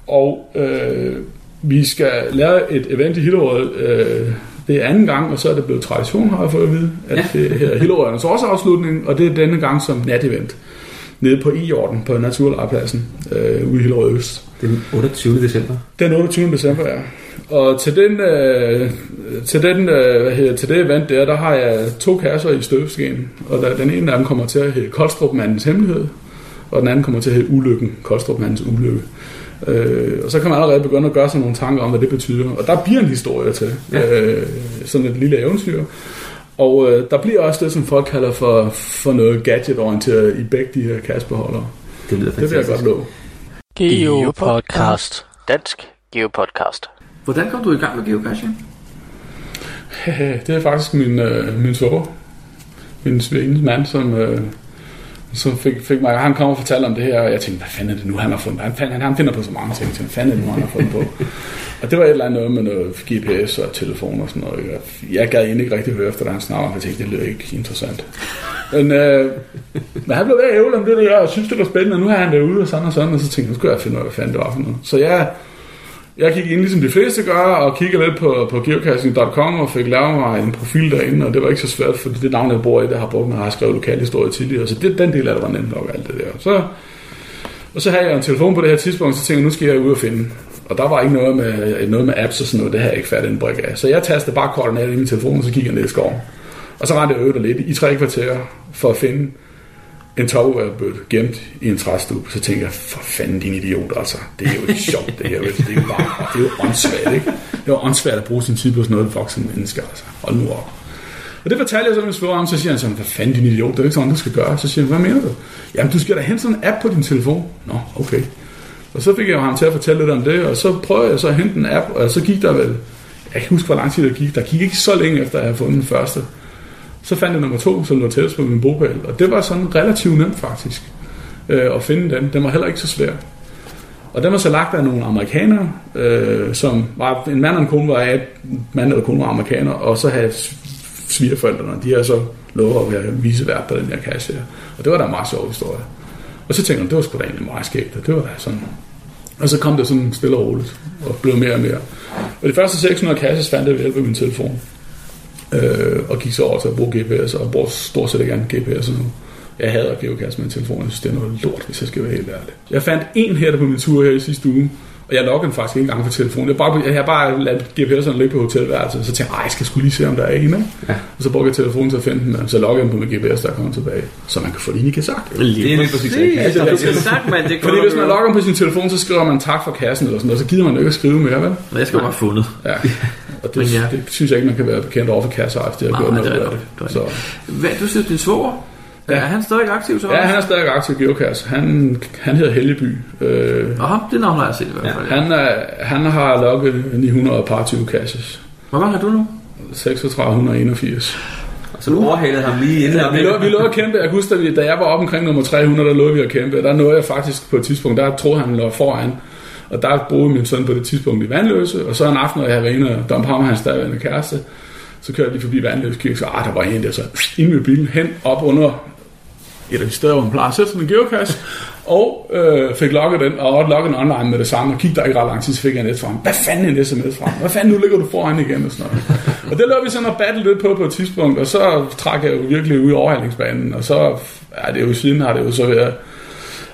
Og øh, vi skal lave et event i Hillerød. Øh, det er anden gang, og så er det blevet tradition, har jeg fået at vide, at ja. det hedder Hillerødernes årsafslutning, og det er denne gang som natevent nede på I-orden på Naturlejrpladsen øh, ude i Hillerød Øst. Den 28. december. Den 28. december, ja. Og til, den, øh, til, den, øh, hvad hedder, til det event der, der har jeg to kasser i støbeskeen. Og der, den ene af dem kommer til at hedde Koldstrup-mandens hemmelighed, og den anden kommer til at hedde Ulykken, Koldstrup-mandens ulykke. Øh, og så kan man allerede begynde at gøre sig nogle tanker om, hvad det betyder. Og der bliver en historie til. Ja. Øh, sådan et lille eventyr. Og øh, der bliver også det, som folk kalder for, for noget gadget-orienteret i begge de her kassebeholdere. Det lyder Det vil jeg godt love. Geopodcast. Dansk Geopodcast. Hvordan kom du i gang med geocaching? det er faktisk min, øh, min svoger. Min svigerinde mand, som, øh, som fik, fik mig, han kom og fortalte om det her, og jeg tænkte, hvad fanden er det nu, han har fundet han, han, han finder på så mange ting, hvad fanden er det nu, han har fundet på? og det var et eller andet noget med noget GPS og telefon og sådan noget. Jeg, jeg gad egentlig ikke rigtig høre efter, da han snakkede om, jeg tænkte, det lyder ikke interessant. Men, øh, men han blev ved at ævle om det der, og synes, det var spændende, og nu er han derude og sådan og sådan, og så tænkte jeg, nu skal jeg finde ud af, hvad fanden det var for noget. Så jeg, jeg gik ind, ligesom de fleste gør, og kiggede lidt på, på geocaching.com og fik lavet mig en profil derinde, og det var ikke så svært, fordi det navn, jeg bor i, det har brugt, når jeg har skrevet lokalhistorie tidligere, så det, den del af det var nemt nok alt det der. Så, og så havde jeg en telefon på det her tidspunkt, så tænkte jeg, nu skal jeg ud og finde. Og der var ikke noget med, noget med apps og sådan noget, det havde jeg ikke fat en brik af. Så jeg tastede bare koordinater i min telefon, og så gik jeg ned i skoven. Og så rendte jeg øvet lidt i tre kvarterer for at finde en topware gemt i en træstue, så tænker jeg, for fanden din idiot, altså. Det er jo ikke sjovt, det her. vel. Det er jo bare, det er jo åndssvagt, ikke? Det er jo åndssvagt at bruge sin tid på sådan noget voksne mennesker, altså. Hold nu op. Og det fortalte jeg så min svoger om, så siger han sådan, hvad fanden din idiot, det er ikke sådan, du skal gøre. Så siger han, hvad mener du? Jamen, du skal da hente sådan en app på din telefon. Nå, okay. Og så fik jeg jo ham til at fortælle lidt om det, og så prøvede jeg så at hente en app, og så gik der vel, jeg kan ikke huske, hvor lang tid der gik. Der gik ikke så længe efter, at jeg havde fundet den første. Så fandt jeg nummer to, som lå tættest på min bogpæl. Og det var sådan relativt nemt faktisk øh, at finde den. Den var heller ikke så svær. Og den var så lagt af nogle amerikanere, øh, som var, en mand og en kone var af, mand eller kone var amerikaner, og så havde svigerforældrene, de har så lovet at være visevært på den her kasse her. Og det var da en meget sjov historie. Og så tænkte jeg, det var sgu da egentlig meget skægt, og det var da sådan. Og så kom det sådan stille og roligt, og blev mere og mere. Og de første 600 kasser fandt jeg ved hjælp af min telefon øh, og gik så over til at bruge GPS, og bruger stort set ikke andet GPS nu. Jeg hader geocache med telefonen, jeg synes, det er noget lort, hvis jeg skal være helt ærlig. Jeg fandt en her på min tur her i sidste uge, og jeg loggede faktisk ikke engang for telefonen. Jeg, bare, jeg har bare ladet GPS'erne ligge på hotelværelset, og så tænkte jeg, jeg skal skulle lige se, om der er en. Ikke? Ja. Og så brugte jeg telefonen til at finde den, og så loggede jeg på min GPS, der kom tilbage. Så man kan få lige en sagt. Det er lige præcis det. Altså, du kan sagt, man. Det Fordi hvis man logger på sin telefon, så skriver man tak for kassen, eller sådan noget, så gider man jo ikke at skrive mere, vel? Men jeg skal bare fundet. Ja. Og det, Men ja. det, synes jeg ikke, man kan være bekendt over for det har gjort Nej, noget det er. Det er Så. Hvad, du siger, din svoger? Ja. Er han stadig aktiv så? Ja, han er stadig aktiv geocache. Han, han hedder Helleby. Øh, Aha, det navn har jeg set i hvert fald. Ja. han, er, han har logget 920 caches. Hvor mange har du nu? 3681. Så du overhalede ham lige inden. Ja, vi, lå, vi lå at kæmpe. Jeg kan huske, da, vi, da jeg var oppe omkring nummer 300, der lå vi at kæmpe. Der nåede jeg faktisk på et tidspunkt, der troede han lå foran. Og der boede min søn på det tidspunkt i Vandløse. Og så en aften, når jeg havde været inde og dumpe ham og hans daværende kæreste, Så kørte de forbi Vandløbskirke, så ah, der var en der, så ind med bilen hen, op under et af de steder, hvor man plejer at sætte sådan en geocache, og øh, fik logget den, og logget den online med det samme, og kiggede der ikke ret lang tid, så fik jeg net fra ham. Hvad fanden er en sms fra ham? Hvad fanden, nu ligger du foran igen, og sådan noget. og det lå vi sådan og battle lidt på på et tidspunkt, og så trak jeg jo virkelig ud i overhandlingsbanen, og så, ja, det er jo siden har det jo så været,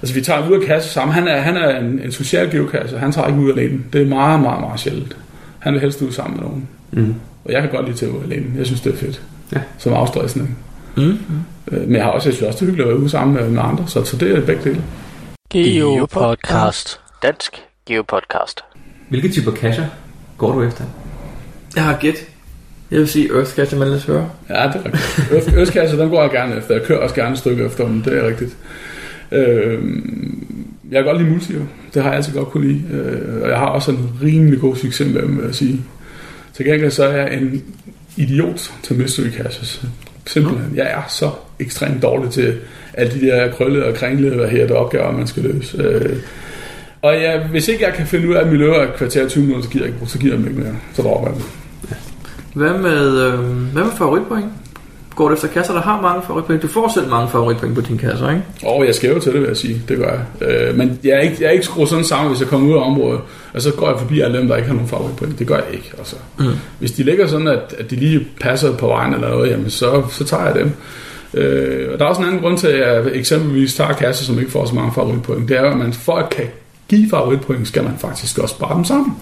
altså vi tager ud af kasse sammen. Han er, han er en, en social geocache, han tager ikke ud alene. Det er meget, meget, meget sjældent. Han vil helst ud sammen med nogen. Mm. Og jeg kan godt lide til at ud alene. Jeg synes, det er fedt. Ja. Som afstressende. Mm. Øh, Men jeg har også, jeg synes også, det er hyggeligt at være ude sammen med, med andre, så, så det er begge dele. Geopodcast. Dansk Geopodcast. Hvilke typer cacher går du efter? Jeg har gæt. Jeg vil sige Earth Cache, man lidt høre. Ja, det er rigtigt. Østkasse, den går jeg gerne efter. Jeg kører også gerne et stykke efter dem, det er rigtigt. Øh, jeg kan godt lide multi, jo. det har jeg altid godt kunne lide. Øh, og jeg har også en rimelig god succes med dem, vil jeg sige. Til gengæld så er jeg en idiot til mystery caches. Simpelthen. Jeg er så ekstremt dårlig til alle de der krøllede og kringlede, hvad her, der opgaver, man skal løse. Øh, og ja, hvis ikke jeg kan finde ud af, at mit løber et kvarter 20 minutter, så giver jeg ikke, så giver jeg dem ikke mere. Så dropper jeg dem. Hvad med, øh, hvad med favoritpoint? Går du efter kasser, der har mange favoritpoint? Du får selv mange favoritpoint på dine kasser, ikke? Og jeg skal jo til det, vil jeg sige. Det gør jeg. Øh, men jeg er, ikke, jeg er ikke skruet sådan sammen, hvis jeg kommer ud af området, og så går jeg forbi alle dem, der ikke har nogen favoritpoint. Det gør jeg ikke. Altså. Mm. Hvis de ligger sådan, at, at de lige passer på vejen eller noget, jamen så, så tager jeg dem. Øh, og der er også en anden grund til, at jeg eksempelvis tager kasser, som ikke får så mange favoritpoint. Det er at man for at kan give favoritpoint, skal man faktisk også spare dem sammen.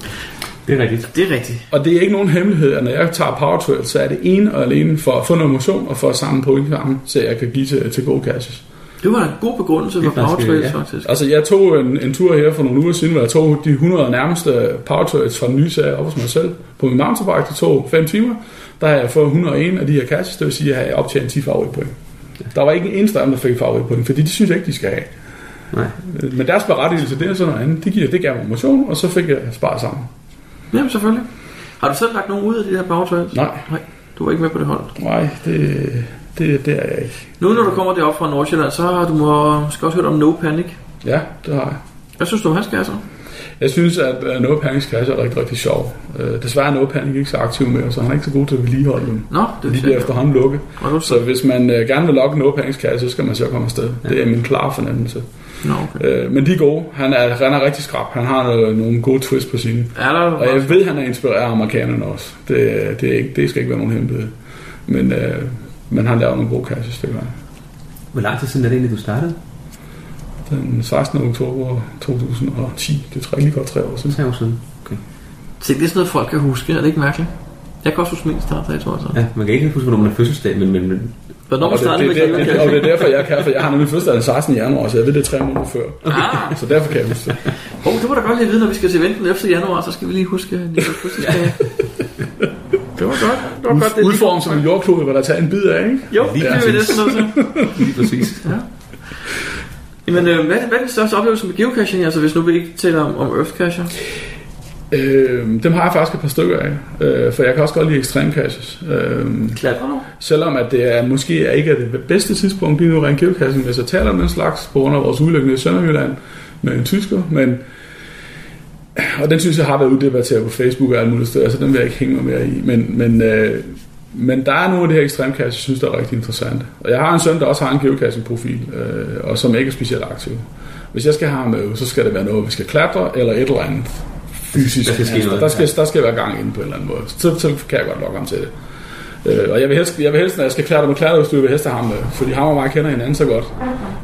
Det er rigtigt. Det er rigtigt. Og det er ikke nogen hemmelighed, at når jeg tager Power Trail, så er det ene og alene for at få noget motion og for at samle point sammen, så jeg kan give til, til gode caches. Det var en god begrundelse for Det er faktisk, Power Trails, ja. faktisk. Altså, jeg tog en, en tur her for nogle uger siden, hvor jeg tog de 100 nærmeste Power Trails fra den nye serie op hos mig selv. På min mountainbike, det tog 5 timer. Der har jeg fået 101 af de her caches, det vil sige, at jeg har optjent 10 favoritpoint. Der var ikke en eneste af dem, der fik favoritpoint, fordi de synes jeg ikke, de skal have. Nej. Men deres berettigelse, det er sådan noget andet. De giver, det gav mig motion, og så fik jeg sparet sammen. Jamen, selvfølgelig. Har du selv lagt nogen ud af de her Power Trails? Nej, Nej. Du var ikke med på det hold. nej, det, det, det er jeg ikke. Nu når du kommer derop fra Nordsjælland, så har du måske også hørt om No Panic. Ja, det har jeg. Hvad synes du om hans kasser? Jeg synes, at uh, No Panics kasse er rigtig, rigtig sjov. Uh, desværre er No Panic ikke så aktiv mere, så han er ikke så god til at vedligeholde dem. Nå, det efterhånden lukket. Og du Så hvis man uh, gerne vil logge No Panics kasse, så skal man så komme afsted. Ja. Det er min klare fornemmelse. Nå, okay. Uh, men de er gode. Han er, han er rigtig skrab. Han har noget, nogle gode twist på sine. Er der Og jeg ved, han er inspireret af amerikanerne også. Det, det, er ikke, det skal ikke være nogen hemmelighed. Men, uh, men han laver nogle gode kasses, det gør han. Hvor lang tid siden er det egentlig, du startede? Den 16. oktober 2010, det er tre, lige godt tre år siden. Tre år siden. Se, det er sådan noget, folk kan huske. Er det ikke mærkeligt? Jeg kan også huske min startdato, altså. Ja, man kan ikke huske, hvornår man er fødselsdag, men, men, men Hvornår Og det, det, det, det, og det er derfor, jeg kan, for jeg har nemlig fødselsdag den 16. januar, så jeg ved det tre måneder før. Ah, Så derfor kan jeg huske det. oh, det var da godt lige vide, når vi skal til eventen efter januar, så skal vi lige huske Niklas fødselsdag. Det var godt. Det var godt, det Udformet som en jordklode, hvor der tager en bid af, ikke? Jo, det er vi næsten nødt til. lige præcis. Jamen, øh, hvad, er- hvad er den største oplevelse med geocaching, altså hvis nu vi ikke taler om, om Earth Cacher? Øh, dem har jeg faktisk et par stykker af, øh, for jeg kan også godt lide extreme caches. Øh, Klatrer selvom at det er, måske ikke er det bedste tidspunkt lige nu rent geocaching, hvis jeg taler om den slags, på grund af vores ulykke i Sønderjylland med en tysker, men og den synes jeg har været uddebatteret på Facebook og alle mulige steder, så den vil jeg ikke hænge mig mere i. Men, men, øh, men der er nogle af de her ekstreme caches, jeg synes, der er rigtig interessante. Og jeg har en søn, der også har en geocaching-profil, øh, og som ikke er specielt aktiv. Hvis jeg skal have ham med, så skal det være noget, vi skal klatre, eller et eller andet fysisk. Der skal ske noget, der, skal, der skal være gang inde på en eller anden måde. Så, så kan jeg godt lokke ham til det. Øh, og jeg vil, helst, jeg vil helst, når jeg skal klatre med klatreudstyr, vil jeg helst have ham med. Fordi ham og mig kender hinanden så godt.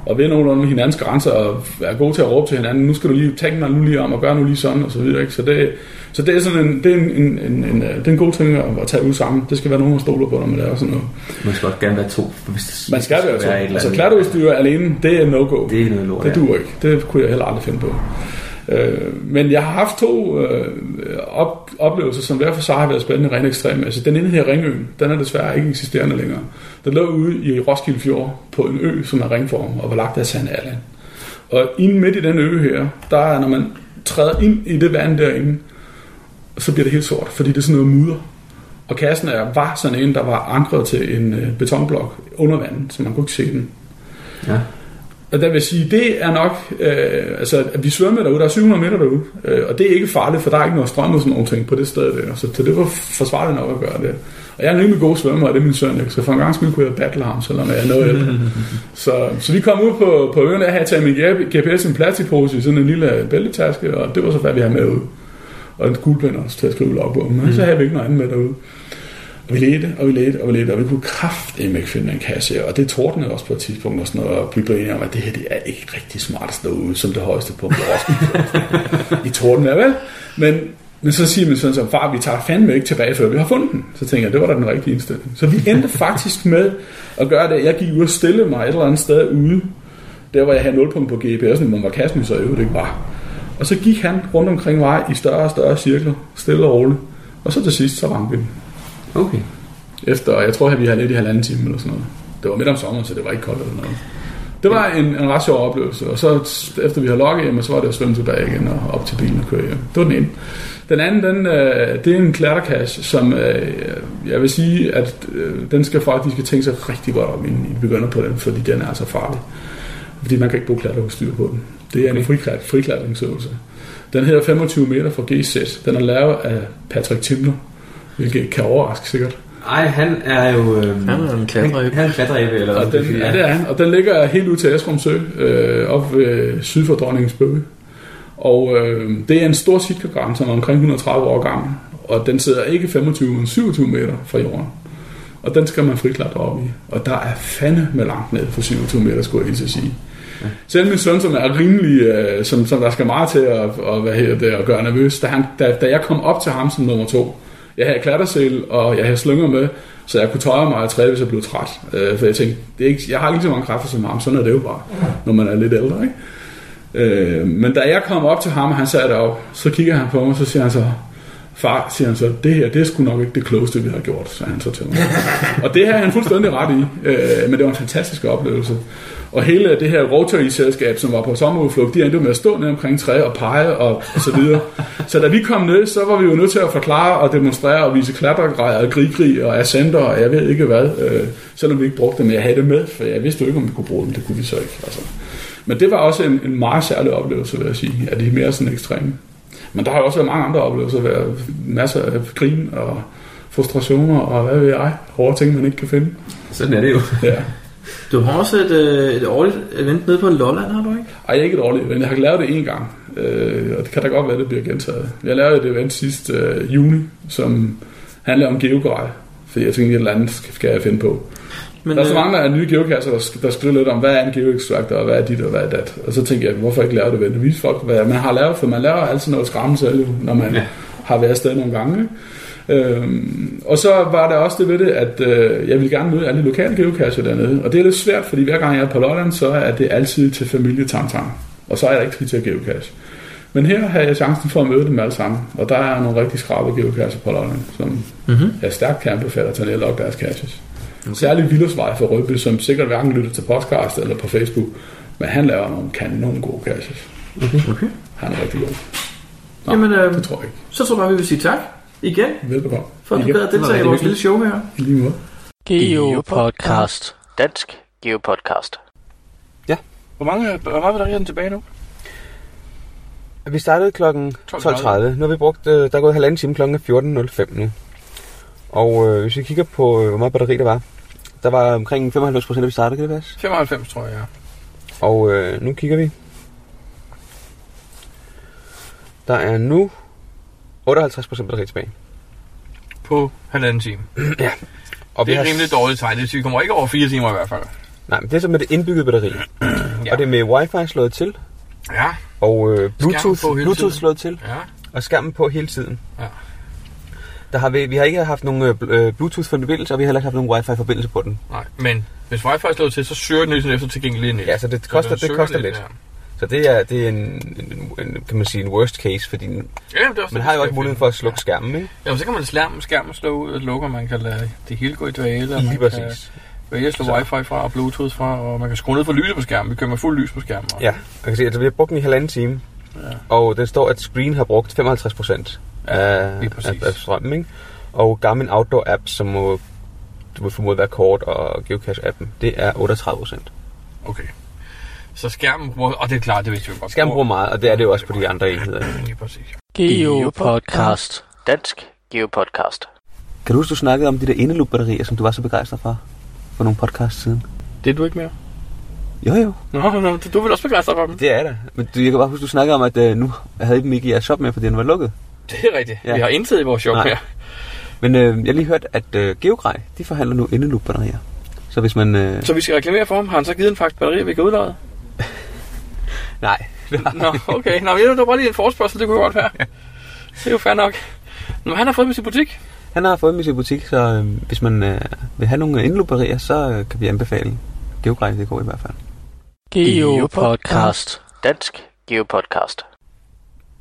Og ved nogenlunde med hinandens grænser, og er gode til at råbe til hinanden. Nu skal du lige tænke dig nu lige om, og gøre nu lige sådan, og så videre. Ikke? Så, det, så det er sådan en, det er en, en, en, en, det er en god ting at, at tage ud sammen. Det skal være nogen, der stoler på, når man laver sådan noget. Man skal også gerne være to. Hvis det, Man skal være to. eller Altså klatreudstyr alene, det er no-go. Det er noget lort. Det duer ikke. Det kunne jeg heller aldrig finde på. Øh, men jeg har haft to øh, op, oplevelser, som hver for sig har været spændende rent ekstreme. Altså den ene her Ringøen, den er desværre ikke eksisterende længere. Den lå ude i Roskilde Fjord på en ø, som er ringform og var lagt af Sand Alland. Og inde midt i den ø her, der er, når man træder ind i det vand derinde, så bliver det helt sort, fordi det er sådan noget mudder. Og kassen er, var sådan en, der var ankret til en øh, betonblok under vandet, så man kunne ikke se den. Ja. Og der vil sige, det er nok, øh, altså at vi svømmer derude, der er 700 meter derude, øh, og det er ikke farligt, for der er ikke noget strøm og sådan nogle ting på det sted der, så, så det var forsvarligt nok at gøre det. Og jeg er en rimelig god svømmer, og det er min søn, så for en gang kunne jeg battle ham, selvom jeg er noget ældre. så, så vi kom ud på, på øen, og jeg havde taget min GPS en plastikpose i sådan en lille bæltetaske, og det var så hvad vi havde med ud. Og en kuglepen også til at skrive logbogen, men så havde vi ikke noget andet med derude. Og vi ledte, og vi ledte, og vi ledte, og vi kunne kraftedeme ikke finde en kasse. Og det tordnede også på et tidspunkt, og, sådan noget, og vi blev enige om, at det her det er ikke rigtig smart at stå ude som det højeste punkt på Roskilde. I torden er vel? Men, men så siger min søn som, far, vi tager fandme ikke tilbage, før vi har fundet den. Så tænker jeg, det var da den rigtige indstilling. Så vi endte faktisk med at gøre det. Jeg gik ud og stille mig et eller andet sted ude, der hvor jeg havde nulpunkt på GPS'en, hvor var kassen så øvrigt ikke var. Og så gik han rundt omkring mig i større og større cirkler, stille og roligt. Og så til sidst, så ramte vi den. Okay. Efter, jeg tror, at vi havde lidt i halvanden time eller sådan noget. Det var midt om sommeren, så det var ikke koldt eller noget. Det var en, en ret sjov oplevelse, og så efter vi havde logget hjem, så var det at svømme tilbage igen og op til bilen og køre hjem. Det var den ene. Den anden, den, øh, det er en klatterkasse, som øh, jeg vil sige, at øh, den skal faktisk, de skal tænke sig rigtig godt om, inden I begynder på den, fordi den er altså farlig. Fordi man kan ikke bruge klatreudstyr på den. Det er en friklat, friklatringsøvelse. Den hedder 25 meter fra GZ. Den er lavet af Patrick Timler, hvilket kan overraske sikkert. Ej, han er jo... Øh, Han er en klatreæbe. Han, han er en klatreæbe, eller Og den, ja, det er han. Og den ligger helt ud til Esrum Sø, øh, op ved syd for Dronningens Bøge. Og øh, det er en stor sitkagram, som er omkring 130 år gammel. Og den sidder ikke 25, men 27 meter fra jorden. Og den skal man friklatre op i. Og der er fandme med langt ned for 27 meter, skulle jeg lige sige. Ja. Selv min søn, som er rimelig, øh, som, som der skal meget til at, og, hvad hedder det, at gøre nervøs, da, han, da, da jeg kom op til ham som nummer to, jeg havde klattersel, og jeg havde slynger med, så jeg kunne tøje mig af træ, hvis jeg blev træt. Øh, for jeg tænkte, det er ikke, jeg har ikke så mange kræfter som ham, sådan er det jo bare, når man er lidt ældre. Ikke? Øh, men da jeg kom op til ham, og han sad deroppe, så kigger han på mig, så siger han så, far, siger han så, det her, det er sgu nok ikke det klogeste, vi har gjort, sagde han så til mig. og det har han fuldstændig ret i, øh, men det var en fantastisk oplevelse. Og hele det her Rotary-selskab, som var på sommerudflugt, de endte med at stå ned omkring træ og pege og, og så videre. så da vi kom ned, så var vi jo nødt til at forklare og demonstrere og vise klatregrejer og grigri og ascenter og jeg ved ikke hvad, øh, selvom vi ikke brugte dem. Jeg havde det med, for jeg vidste jo ikke, om vi kunne bruge dem. Det kunne vi så ikke. Altså. Men det var også en, en meget særlig oplevelse, vil jeg sige, af de mere sådan ekstreme. Men der har jo også været mange andre oplevelser, været masser af grin og frustrationer og hvad ved jeg, hårde ting, man ikke kan finde. Sådan er det jo. Ja. Du har også et, øh, et årligt event nede på Lolland, har du ikke? Ej, ikke et årligt event. Jeg har lavet det en gang, øh, og det kan da godt være, det bliver gentaget. Jeg lavede et event sidste øh, juni, som handler om geogrej, fordi jeg tænkte, et eller andet skal jeg finde på. Men, der er så mange der er nye geokasser, der, sk- der skriver lidt om, hvad er en geoextractor, og hvad er dit, og hvad er dat. Og så tænker jeg, hvorfor ikke lave det event? Vise folk, hvad man har lavet, for man laver altid noget skræmme selv, når man ja. har været afsted nogle gange. Øhm, og så var der også det ved det, at øh, jeg vil gerne møde alle de lokale geocacher dernede. Og det er lidt svært, fordi hver gang jeg er på Lolland, så er det altid til familie tang tang. Og så er jeg ikke tid til at geocache. Men her har jeg chancen for at møde dem alle sammen. Og der er nogle rigtig skrabe geocacher på Lolland, som mm-hmm. jeg stærkt kan anbefale at tage ned og logge deres caches. Okay. Særligt Villersvej for Rødby, som sikkert hverken lytter til podcast eller på Facebook. Men han laver nogle kanon gode caches. Okay. okay. Han er rigtig god. Nå, Jamen, øh, det tror jeg ikke. Så tror jeg, vi vil sige tak igen, Velbekomme. for at du gad at deltage i vores lille show her. I lige måde. Geopodcast. Dansk Geopodcast. Hvor mange, hvor meget batterier er den tilbage nu? Vi startede klokken 12.30. Nu har vi brugt, øh, der er gået halvanden time klokken er 14.05 nu. Og øh, hvis vi kigger på, øh, hvor meget batteri der var, der var omkring 95 procent, da vi startede, kan det passe? 95, tror jeg, ja. Og øh, nu kigger vi. Der er nu 58 procent batteri tilbage. På halvanden time. Og Det er har- rimelig dårligt tegn. Det vi kommer ikke over fire timer i hvert fald. Nej, men det er så med det indbyggede batteri. Ja. ja. Og det er med wifi slået til, Ja, og øh, Bluetooth, Bluetooth tiden. slået til, ja. og skærmen på hele tiden. Ja. Der har vi, vi har ikke haft nogen øh, øh, Bluetooth-forbindelse, og vi har heller ikke haft nogen wifi-forbindelse på den. Nej, men hvis wifi er slået til, så søger den ligesom efter tilgængelige net. Ja, så det koster, den det søger koster lidt. Ja. Så det er, det er en, en, en, kan man sige, en worst case, fordi Ja, det er man har jo også muligheden for at slukke skærmen, ikke? Ja, men så kan man skærmen, skærmen slå ud og lukke, og man kan lade det hele gå i dvale. og Lige man kan præcis. vælge at slå Så. wifi fra og bluetooth fra, og man kan skrue ned for lyset på skærmen. Vi kører med fuld lys på skærmen. også. Ja, jeg kan se, at vi har brugt den i halvanden time, Ja. og den står, at Screen har brugt 55 procent Ja, af, af, af strømmen, ikke? Og Garmin Outdoor App, som må, du vil formode være kort, og Geocache-appen, det er 38 procent. Okay. Så skærmen bruger, og det er klart, det vidste vi godt. Skærmen bruger meget, og det er det jo også på de andre enheder. Lige præcis. Geopodcast. Dansk Geopodcast. Kan du huske, du snakkede om de der indeloop-batterier, som du var så begejstret for? For nogle podcasts siden. Det er du ikke mere. Jo, jo. Nå, nå, du er vel også begejstret for dem? Det er det. Men du, jeg kan bare huske, du snakkede om, at uh, nu havde I dem ikke i jeres shop mere, fordi den var lukket. Det er rigtigt. Ja. Vi har intet i vores shop Nej. mere. Men øh, jeg har lige hørt, at øh, Geogrej, de forhandler nu indeloop-batterier. Så hvis man... Øh, Så vi skal reklamere for ham. Har han så givet en faktisk batteri, vi kan udlade? nej. Nå, okay. Nå, men det var bare lige en forespørgsel, det kunne godt være. Det er jo fair nok. Nå, men han har fået i sin butik. Han har fået i sin butik, så øh, hvis man øh, vil have nogle indeloop-batterier, så øh, kan vi anbefale Geogrej, det går i hvert fald. Geopodcast. Dansk Geopodcast.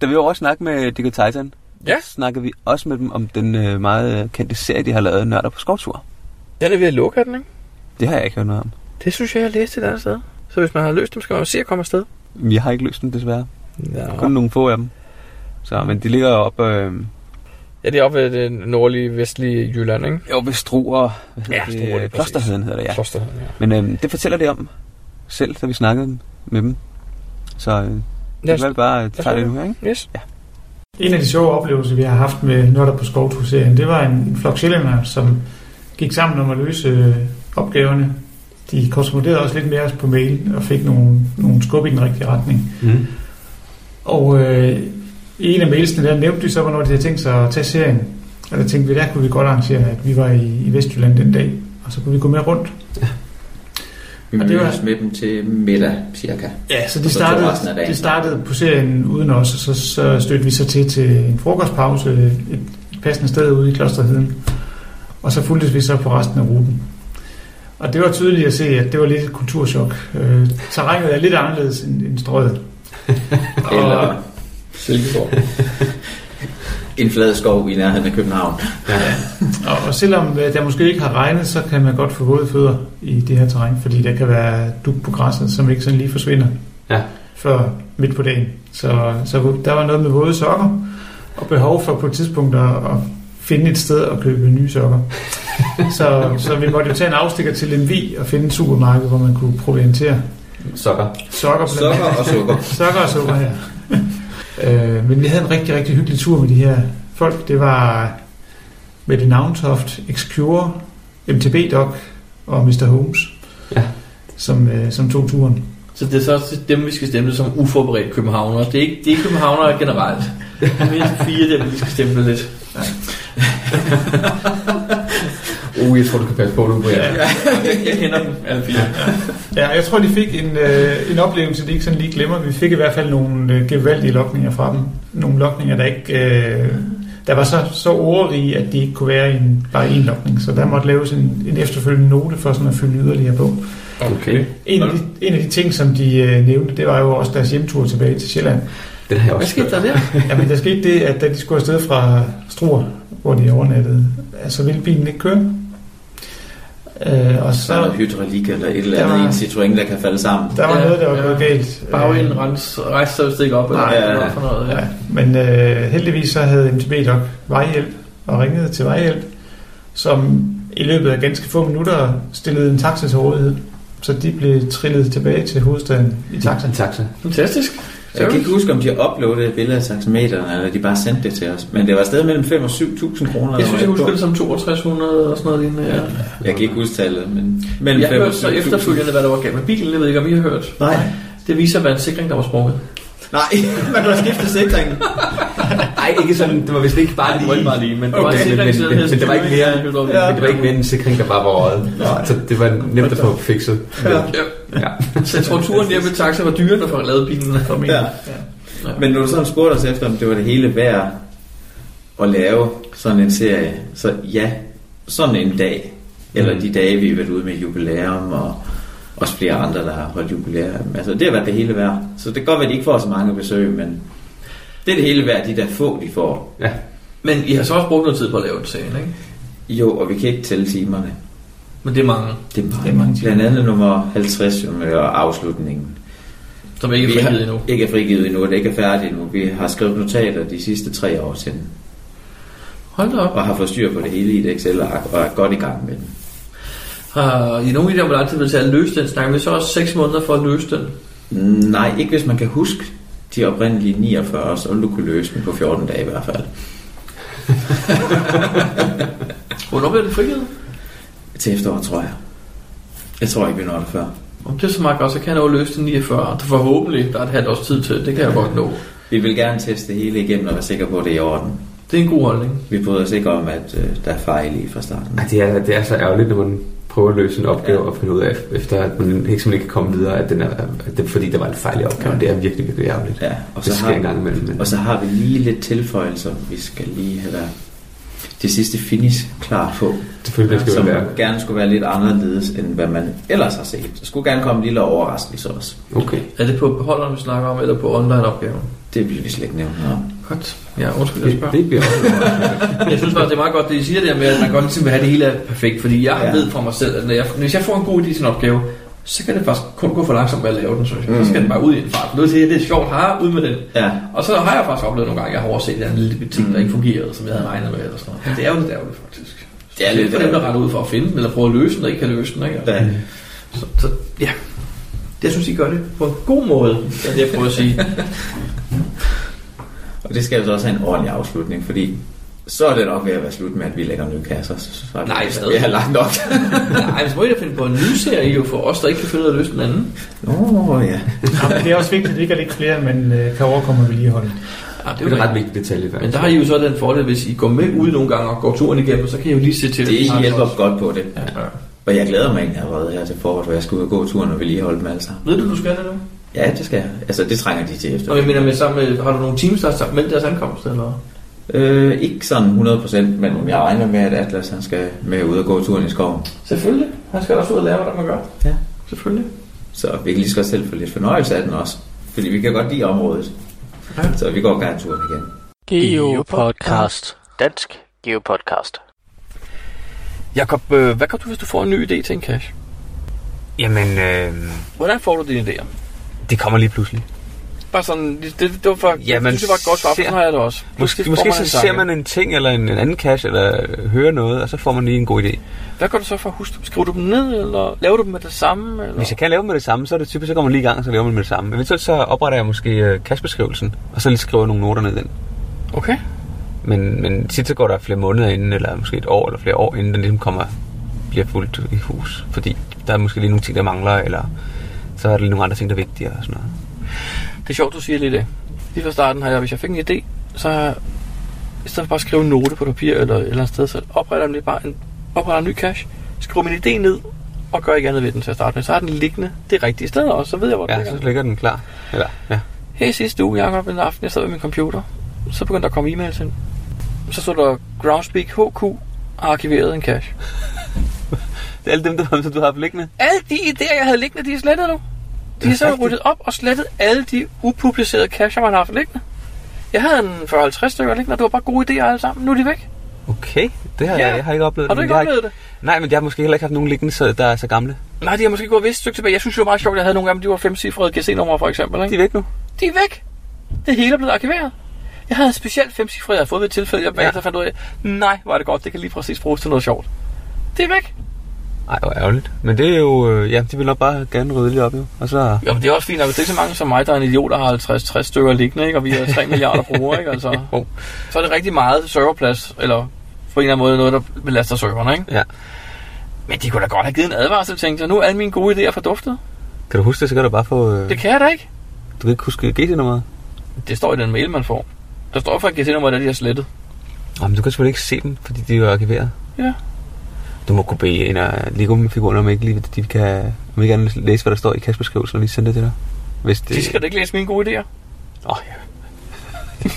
Da vi var også snakke med Digo Titan, Ja. snakkede vi også med dem om den øh, meget øh, kendte serie, de har lavet, Nørder på skovtur. Den er ved at lukke, den, ikke? Det har jeg ikke hørt noget om. Det synes jeg, jeg har læst et andet sted. Så hvis man har løst dem, skal man jo se at komme afsted. Jeg har ikke løst dem, desværre. Ja. Kun nogle få af dem. Så, men de ligger oppe øh, Ja, det er oppe ved det nordlige, vestlige Jylland, ikke? jo ved Struer. Hvad hedder Ja, det? Struer, præcis. Klosterheden hedder det, ja. Kloster, ja. Men øh, det fortæller det om selv, da vi snakkede med dem. Så øh, det os- er vel bare os tage det nu her, ikke? Yes. En af de sjove oplevelser, vi har haft med Nørder på Skovtur-serien, det var en flok sjællænder, som gik sammen om at løse øh, opgaverne. De korresponderede også lidt med os på mail og fik nogle, nogle skub i den rigtige retning. Mm. Og øh, i en af mailsene der nævnte de så, hvornår de havde tænkt sig at tage serien. Og der tænkte vi, der kunne vi godt arrangere, at vi var i, i Vestjylland den dag, og så kunne vi gå med rundt. Vi Og det var- med dem til middag, cirka. Ja, så de så startede, dagen. de startede på serien uden os, og så, så stødte vi så til til en frokostpause et, et passende sted ude i Klosterheden. Og så fulgtes vi så på resten af ruten. Og det var tydeligt at se, at det var lidt et kulturschok. Øh, terrænet er lidt anderledes end, end strøget. og, Eller Silkeborg. en flad skov i nærheden af København. og, og selvom øh, der måske ikke har regnet, så kan man godt få våde fødder i det her terræn, fordi der kan være dug på græsset, som ikke sådan lige forsvinder Ja. før midt på dagen. Så, så der var noget med våde sokker, og behov for på et tidspunkt at, at finde et sted at købe nye sokker. så, så vi måtte jo tage en afstikker til en vi og finde et supermarked, hvor man kunne proviantere Sokker. sokker, andet. og sukker. sokker og sukker, ja. øh, men vi havde en rigtig, rigtig hyggelig tur med de her folk. Det var Mette Navntoft, Excure, MTB Doc og Mr. Holmes, Ja. som, øh, som tog turen. Så det er så også dem, vi skal stemme som uforberedt københavnere. Det er ikke, det er ikke københavnere generelt. Det er mindst fire dem, vi skal stemme lidt. Uh, jeg tror, du kan passe på nu, Brian. Ja. Jeg kender dem, alle fire. Ja, jeg tror, de fik en, øh, en oplevelse, de ikke sådan lige glemmer. Vi fik i hvert fald nogle øh, gevaldige lokninger fra dem. Nogle lokninger, der ikke... Øh, der var så, så ordrige, at de ikke kunne være i en, bare en lokning. Så der måtte laves en, en efterfølgende note for sådan at fylde yderligere på. Okay. En af, de, en af de ting, som de øh, nævnte, det var jo også deres hjemtur tilbage til Sjælland. Den har jeg Hvad også skete der der? Jamen, der skete det, at da de skulle afsted fra Struer, hvor de overnattede, så ville bilen ikke køre. Øh, og Så er så, noget hydraulik eller et eller Der andet var- i en Citroën, der kan falde sammen. der var Ja, noget, der var ja. gået galt. Bagenden Øh, rens, rejste sig ikke op, eller Nej, hvad ja, ja. for noget. Ja. Ja, men øh, heldigvis så havde MTB Doc vejhjælp og ringede til vejhjælp, som i løbet af ganske få minutter stillede en taxa til rådighed. Så de blev trillet tilbage til hovedstaden i taxa. En taxa. Fantastisk. Jeg kan ikke huske, om de har uploadet et billede af taxameteren, eller de bare sendte det til os. Men det var stadig mellem 5 og 7.000 kroner. Jeg synes, jeg husker det som 6200 og sådan noget lignende. Ja. Jeg kan ikke huske tallet, men mellem Jeg 5 og hørte så 7.000. efterfølgende, hvad der var galt med bilen. Jeg ved ikke, om I har hørt. Nej. Det viser, hvad en sikring, der var sprunget. Nej, man kan skifte sikringen. Nej, ikke sådan. Det var vist ikke bare Det lige. var ikke bare lige, men det var Okay, en men, men, der men, hed men, det var ikke mere, styring, men det var ikke mere en sikring, der bare var røget. Så det var nemt at få fikset. Ja. Ja. Så jeg tror, turen hjem med taxa var dyrere, for at lave bilen. Ja. Men når du sådan spurgte os efter, om det var det hele værd at lave sådan en serie, så ja, sådan en dag, eller de dage, vi har været ude med jubilæum, og også flere andre, der har holdt jubilæum. Altså, det har været det hele værd. Så det kan godt være, at de ikke får så mange besøg, men det er det hele værd, de der få, de får. Ja. Men I har så også brugt noget tid på at lave en serie, ikke? Jo, og vi kan ikke tælle timerne. Men det er mange, Det er mange. Det er mange timer. Blandt andet nummer 50 jo med afslutningen. som ikke er Vi har- frigivet endnu. Ikke er frigivet endnu, og det ikke er færdigt endnu. Vi har skrevet notater de sidste tre år til den, Hold da op. og har fået styr på det hele i et Excel-ark, og er godt i gang med den. Har I nogen idé om, hvor lang tid det vil tage at løse den? Snakker vi så også 6 måneder for at løse den? Nej, ikke hvis man kan huske de oprindelige 49, så vil du kunne løse dem på 14 dage i hvert fald. Hvornår bliver det frigivet? Til efteråret, tror jeg. Jeg tror ikke, vi når det før. Om det er så meget godt, så kan jeg nå at løse det 49. Det forhåbentlig, der er et halvt års tid til. Det kan jeg godt nå. Vi vil gerne teste det hele igennem og være sikre på, at det er i orden. Det er en god holdning. Vi bryder os ikke om, at øh, der er fejl i fra starten. Ej, det, er, det er så ærgerligt, når man prøver at løse en opgave ja. og finde ud af, efter at man ikke simpelthen ikke kan komme videre, at, den er, at det er fordi, der var en fejl i opgaven. Det er virkelig, virkelig ærgerligt. Ja, og så, har, en gang imellem. Men... og så har vi lige lidt tilføjelser, vi skal lige have der. Det sidste finish klar på, Selvfølgelig skal som det være. gerne skulle være lidt anderledes, end hvad man ellers har set. Der skulle gerne komme en lille overraskelse også. Okay. Er det på beholderen, vi snakker om, eller på online-opgaven? Det vil vi slet ikke nævne noget om. Godt. Ja, undskyld, jeg Det, spørger. det bliver også Jeg synes faktisk, det er meget godt, det I siger der med, at man godt ligesom vil have det hele er perfekt. Fordi jeg Ja. ved fra mig selv, at når jeg, hvis jeg får en god idé til en opgave, så kan det faktisk kun gå for langsomt med at lave den, synes jeg. Så skal den bare ud i en fart. Nu siger jeg, det er sjovt, har ud med den. Ja, Og så har jeg faktisk oplevet nogle gange, at jeg har overset en lille ting, der ikke fungerede, som jeg havde regnet med. Eller sådan noget. Det er jo lidt ærgerligt, faktisk. Det er lidt for dem, der retter ud for at finde den, eller prøve at løse den, og ikke kan løse den. Ikke? ja. Så, så, ja. Jeg synes, I gør det på en god måde, er det jeg prøver at sige. Og det skal jo så også have en ordentlig afslutning, fordi så er det nok ved at være slut med, at vi lægger nye kasser. Så, er det, Nej, vi stadig. har lagt nok. Nej, så må I da finde på en ny serie jo for os, der ikke kan finde ud af at løse den anden. Nå, ja. Ja, men det er også vigtigt, ikke at ikke flere, men øh, kan overkomme vedligeholde. Ja, det er en ret vigtig detalje, faktisk. Men der har I jo så den fordel, hvis I går med ud nogle gange og går turen igennem, så kan I jo lige se til, Det I har hjælper også. godt på det. Ja, ja. Og jeg glæder mig egentlig allerede her til foråret, hvor jeg skal ud og gå turen og vedligeholde dem alle sammen. Ved du, du skal det nu? Ja, det skal jeg. Altså, det trænger de til efter. Nå, jeg mener med sammen har du nogle teams, der har meldt deres ankomst, eller? Øh, ikke sådan 100%, men jeg regner med, at Atlas han skal med ud og gå turen i skoven. Selvfølgelig. Han skal også ud og lære, hvordan man gør. Ja. Selvfølgelig. Så vi kan lige så godt selv få lidt fornøjelse af den også. Fordi vi kan godt lide området. Ja. Så vi går gerne turen igen. Geopodcast. Dansk Geopodcast. Jakob, øh, hvad gør du, hvis du får en ny idé til en cache? Jamen, øh, Hvordan får du dine idéer? Det kommer lige pludselig. Bare sådan, det, det, det var for, Ja, det man synes jeg var et godt svar, for ser- sådan har jeg det også. Måske, måske man så ser man en ting eller en, en anden cache, eller øh, hører noget, og så får man lige en god idé. Hvad gør du så for at huske dem? Skriver du dem ned, eller laver du dem med det samme? Eller? Hvis jeg kan lave dem med det samme, så er det typisk, så går man lige i gang, så laver man med det samme. Eventuelt så opretter jeg måske øh, cache-beskrivelsen, og så lige skriver nogle noter ned i den. Okay. Men, men tit så går der flere måneder inden, eller måske et år eller flere år, inden den ligesom kommer, bliver fuldt i hus. Fordi der er måske lige nogle ting, der mangler, eller så er der lige nogle andre ting, der er vigtigere og sådan noget. Det er sjovt, du siger lige det. Lige fra starten har jeg, hvis jeg fik en idé, så i stedet for bare at skrive en note på papir eller et eller andet sted, så opretter jeg bare en, opretter en ny cache, skriver min idé ned, og gør ikke andet ved den til at starte med. Så har den liggende det rigtige sted også, så ved jeg, hvor den Ja, ligger. så ligger den klar. Eller, ja. Her sidste uge, Jacob, en aften, jeg sad ved min computer, så begyndte der at komme e-mails ind. Så stod der, Groundspeak HQ har arkiveret en cache. Det er alle dem, der, som du har haft liggende. Alle de idéer, jeg havde liggende, de er slettet nu. De er så ryddet op og slettet alle de upublicerede cacher, man har haft liggende. Jeg havde en 40-50 stykker liggende, og det var bare gode idéer alle sammen. Nu er de væk. Okay, det har Ja. jeg, jeg har ikke oplevet. Har du ikke oplevet det? Nej, men jeg har måske heller ikke haft nogen liggende, så der er så gamle. Nej, de har måske gået et vist stykke tilbage. Jeg synes jo meget sjovt, at jeg havde nogle af dem, de var femcifrede GC-numre for eksempel. De Ikke? er væk nu. De er væk. Det hele er blevet arkiveret. Jeg havde specielt femcifrede, jeg havde fået ved et tilfælde, jeg bagefter Ja. fandt ud af, nej, var det godt, det kan lige præcis bruges til noget sjovt. Det er væk. Ej, hvor ærgerligt. Men det er jo, øh, ja, de vil nok bare gerne rydde lidt op, jo. Og så, Jo, men det er også fint, at hvis det er så mange som mig, der er en idiot, der har 50-60 stykker liggende, ikke? og vi er 3 milliarder brugere, ikke? Altså, Jo. så er det rigtig meget serverplads, eller på en eller anden måde noget, der belaster serverne. Ikke? ja. Men de kunne da godt have givet en advarsel, tænkte jeg. Nu er alle mine gode idéer forduftet. Kan du huske det, så kan du bare få... Øh, Det kan jeg da ikke. du kan ikke huske GT-nummeret. Det står i den mail, man får. Der står for at GT-nummeret, at de har slettet. Nå, men du kan selvfølgelig ikke se dem, fordi de er jo arkiveret. Ja. Du må kunne bede en af Lego-figurerne, om ikke, lige, de kan, om ikke andet læse, hvad der står i kastbeskrivelsen, og lige sende det til dig. Hvis det... De skal da ikke læse mine gode idéer. Åh, ja.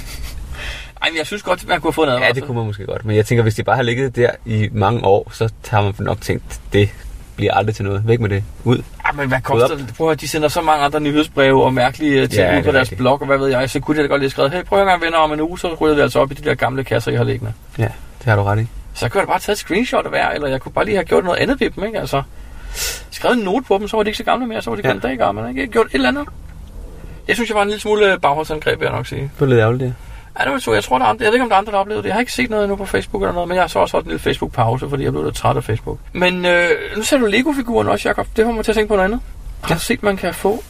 Ej, men jeg synes godt, man kunne have fået en ja, det kunne man måske godt. Men jeg tænker, hvis de bare har ligget der i mange år, så har man nok tænkt, det bliver aldrig til noget. Væk med det. Ud. Ja, men hvad koster det? Prøv at de sender så mange andre nyhedsbreve og mærkelige øh, ting Ja, ud det på er deres rigtigt. blog, og hvad ved jeg. Så kunne de da godt lige skrevet, hey, prøv at høre, venner, om en uge, så ryger vi altså op i de der gamle kasser, I har liggende. Ja, det har du ret i. Så kunne jeg da bare tage et screenshot af hver, eller jeg kunne bare lige have gjort noget andet ved dem, ikke? Altså, skrevet en note på dem, så var de ikke så gamle mere, så var de kun Ja. en dag gamle, ikke? Jeg gjort et eller andet. Jeg synes, jeg var en lille smule bagholdsangreb, vil jeg nok sige. Det var lidt ærgerligt, det. Ja, det var så. Jeg tror, der er andre, jeg ved ikke, om der er andre, der har oplevet det. Jeg har ikke set noget endnu på Facebook eller noget, men jeg har så også holdt en lille Facebook-pause, fordi jeg blev lidt træt af Facebook. Men øh, nu ser du Lego-figuren også, Jacob. Det får mig til at tænke på noget andet. Har du set, man kan få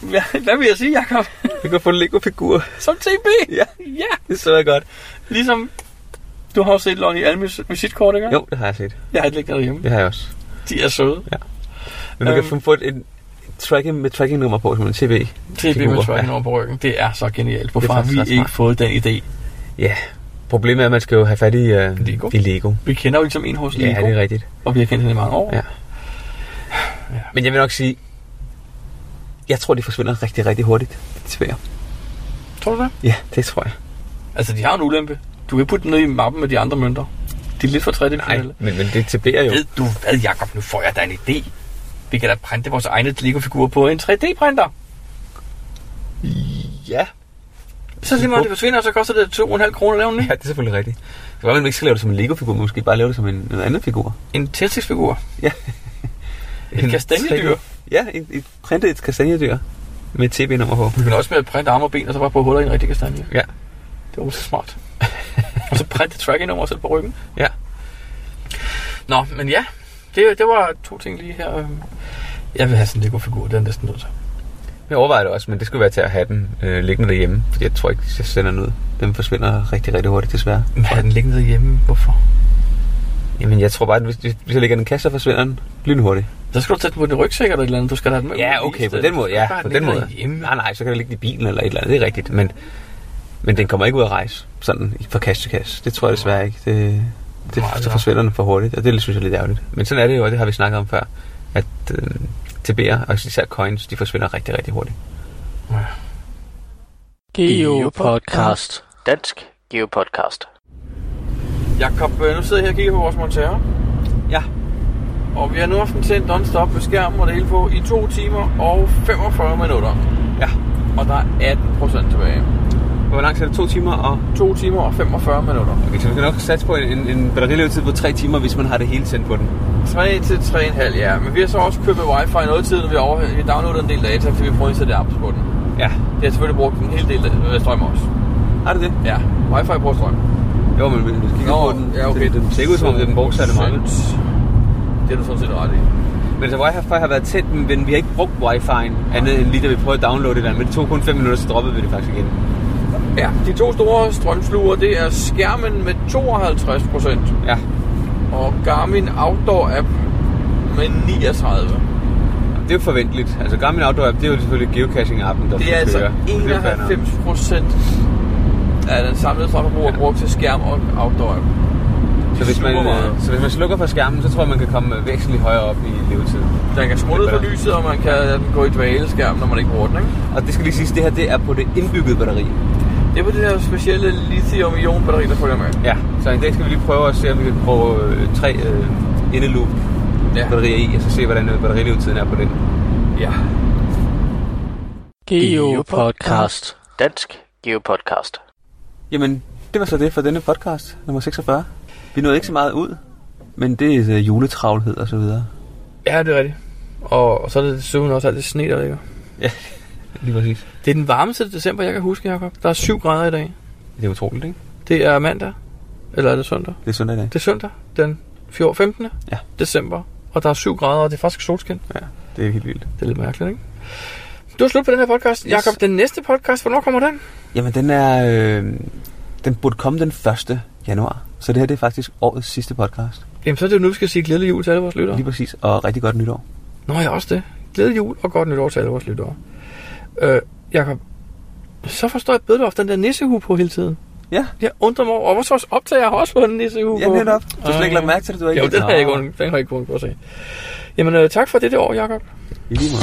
Hvad, hvad vil jeg sige, Jacob? Vi kan få en Lego-figur. Som TB? Ja, Ja, det så jeg godt. ligesom... Du har jo set Lonnie Almes visitkort, ikke? Jo, det har jeg set. Jeg har et liggende derhjemme. Det har jeg også. De er søde. Men man Øhm. kan få et, et tracking med tracking-nummer på, som en TV. TB med Figur, tracking ja. over på ryggen. Det er så genialt. Hvorfor er har vi ikke fået den idé? Ja, problemet er, at man skal jo have fat i, uh, Lego. i Lego. Vi kender jo ligesom en hos Lego, Ja, det er rigtigt. og vi har kendt hende i mange år. Ja. Men jeg vil nok sige, jeg tror, de forsvinder rigtig, rigtig hurtigt. Det svært. Tror du det? Ja, det tror jeg. Altså, de har en ulempe. Du kan putte den ned i mappen med de andre mønter. De er lidt for Nej, tredimensionelle. men, men det tilbærer jo. Ved du hvad, Jacob? Nu får jeg da en idé. Vi kan da printe vores egne Lego-figurer på en 3D-printer. Ja. Så lige meget det forsvinder, så koster det 2,5 kroner at lave den. Ja, det er selvfølgelig rigtigt. Det kan være, man ikke skal lave det som en Lego-figur, men måske bare lave det som en, en anden figur. En Tetris-figur. Ja. Et kastanjedyr. Ja, et, et printet et kastanjedyr med et TB-nummer på. Vi kan også med at printe arme og ben, og så bare på huller i en rigtig kastanje. Ja. Det var så smart. og så printe tracking nummer og på ryggen. Ja. Nå, men ja. Det, det var to ting lige her. Jeg vil have sådan en Lego-figur, den er næsten nødt til. Jeg overvejer det også, men det skulle være til at have den øh, liggende derhjemme. Fordi jeg tror ikke, jeg sender den ud. Den forsvinder rigtig, rigtig hurtigt, desværre. Men har den liggende derhjemme? Hvorfor? Jamen, jeg tror bare, at hvis, hvis jeg lægger den i kasse, så forsvinder den lynhurtigt. Så skal du sætte den på din rygsæk eller et eller andet. Du skal have den med. Ja, okay, på den måde, ja, på have den måde. derhjemme. Nej, nej, så kan det ligge i bilen eller et eller andet, det er rigtigt. Men, men den kommer ikke ud at rejse, sådan fra kasse til kasse. Det tror jeg desværre ikke. Det, det, Nej, det er- forsvinder den for hurtigt, og det synes jeg er lidt ærgerligt. Men sådan er det jo, og det har vi snakket om før, at øh, TB'er, og især coins, de forsvinder rigtig, rigtig hurtigt. Geopodcast. Dansk Geopodcast. Jakob, øh, nu sidder jeg her og kigger på vores montere. Ja. Og vi har nu haft den tændt non-stop med skærmen og det hele på i 2 timer og 45 minutter. Ja. Og der er 18 procent tilbage. Hvor lang tid er det? To timer og... 2 timer og 45 minutter. Okay, så vi kan nok satse på en, en, en batterilevetid på 3 timer, hvis man har det hele tændt på den. 3 til 3,5, ja. Men vi har så også købt wifi noget tid, når vi har over, vi downloadet en del data, fordi vi prøver at sætte apps på den. Ja. Det har selvfølgelig brugt en hel del af strøm også. Har det det? Ja, wifi bruger strøm. Jo, men hvis du kigger Nå, på den, ja, okay. det, den ser ikke ud som om, det er den meget. Det er du sådan set ret i. Men så wifi har været tændt, men vi har ikke brugt wifi'en andet end lige da vi prøvede at downloade det, men det tog kun 5 minutter, så droppede vi det faktisk igen. Ja, de to store strømsluger, det er skærmen med 52 procent. Ja. og Garmin Outdoor App med 39. Det er jo forventeligt. Altså Garmin Outdoor App, det er jo selvfølgelig geocaching-appen, der Det er altså køre. Det er jo fair nok. 91 procent af den samlede strømforbrug er brugt til skærm og Outdoor App. Så hvis, man, øh, så hvis man slukker for skærmen, så tror jeg, man kan komme væsentligt højere op i levetid. Den kan ned for lyset, og man kan gå i dvale skærm, når man ikke bruger den. Ikke? Og det skal lige siges, det her det er på det indbyggede batteri. Det er på det her specielle lithium-ion batteri, der følger med. Ja, så en dag skal vi lige prøve at se, om vi kan prøve øh, tre øh, indeloop Ja. batterier i, og så se, hvordan øh, batterilevetiden er på den. ja. Geopodcast. Dansk Geopodcast. Jamen, det var så det for denne podcast, nummer 46. Vi nåede ikke så meget ud, men det er øh, juletravlhed og så videre. Ja, det er rigtigt. Og, og så er det desuden også alt det sne, der ligger. Ja, lige præcis. Det er den varmeste december, jeg kan huske, Jacob. Der er 7 grader i dag. Det er utroligt, ikke? Det er mandag. Eller er det søndag? Det er søndag i dag. Det er søndag, den 14. 15. Ja. december. Og der er 7 grader, og det er faktisk solskin. Ja, det er helt vildt. Det er lidt mærkeligt, ikke? Du er slut på den her podcast. Yes. Jakob, den næste podcast, hvornår kommer den? Jamen, den er... Øh, den burde komme den 1. januar. Så det her det er faktisk årets sidste podcast. Jamen, så er det jo nu, vi skal sige glædelig jul til alle vores lyttere. Lige præcis. Og rigtig godt nytår. Nå, ja, også det. Glædelig jul og godt nytår til alle vores lyttere. Øh, Jakob, så forstår jeg bedre, hvorfor den der nissehue på hele tiden. Ja. Jeg undrer mig over, og også optager har også fået en nissehue Ja, på. netop. Du har slet ikke lagt mærke til det, du har ikke... Jo, den har jeg ikke, den har jeg ikke kunnet at se. Jamen, øh, tak for dette år, Jakob. I lige måde.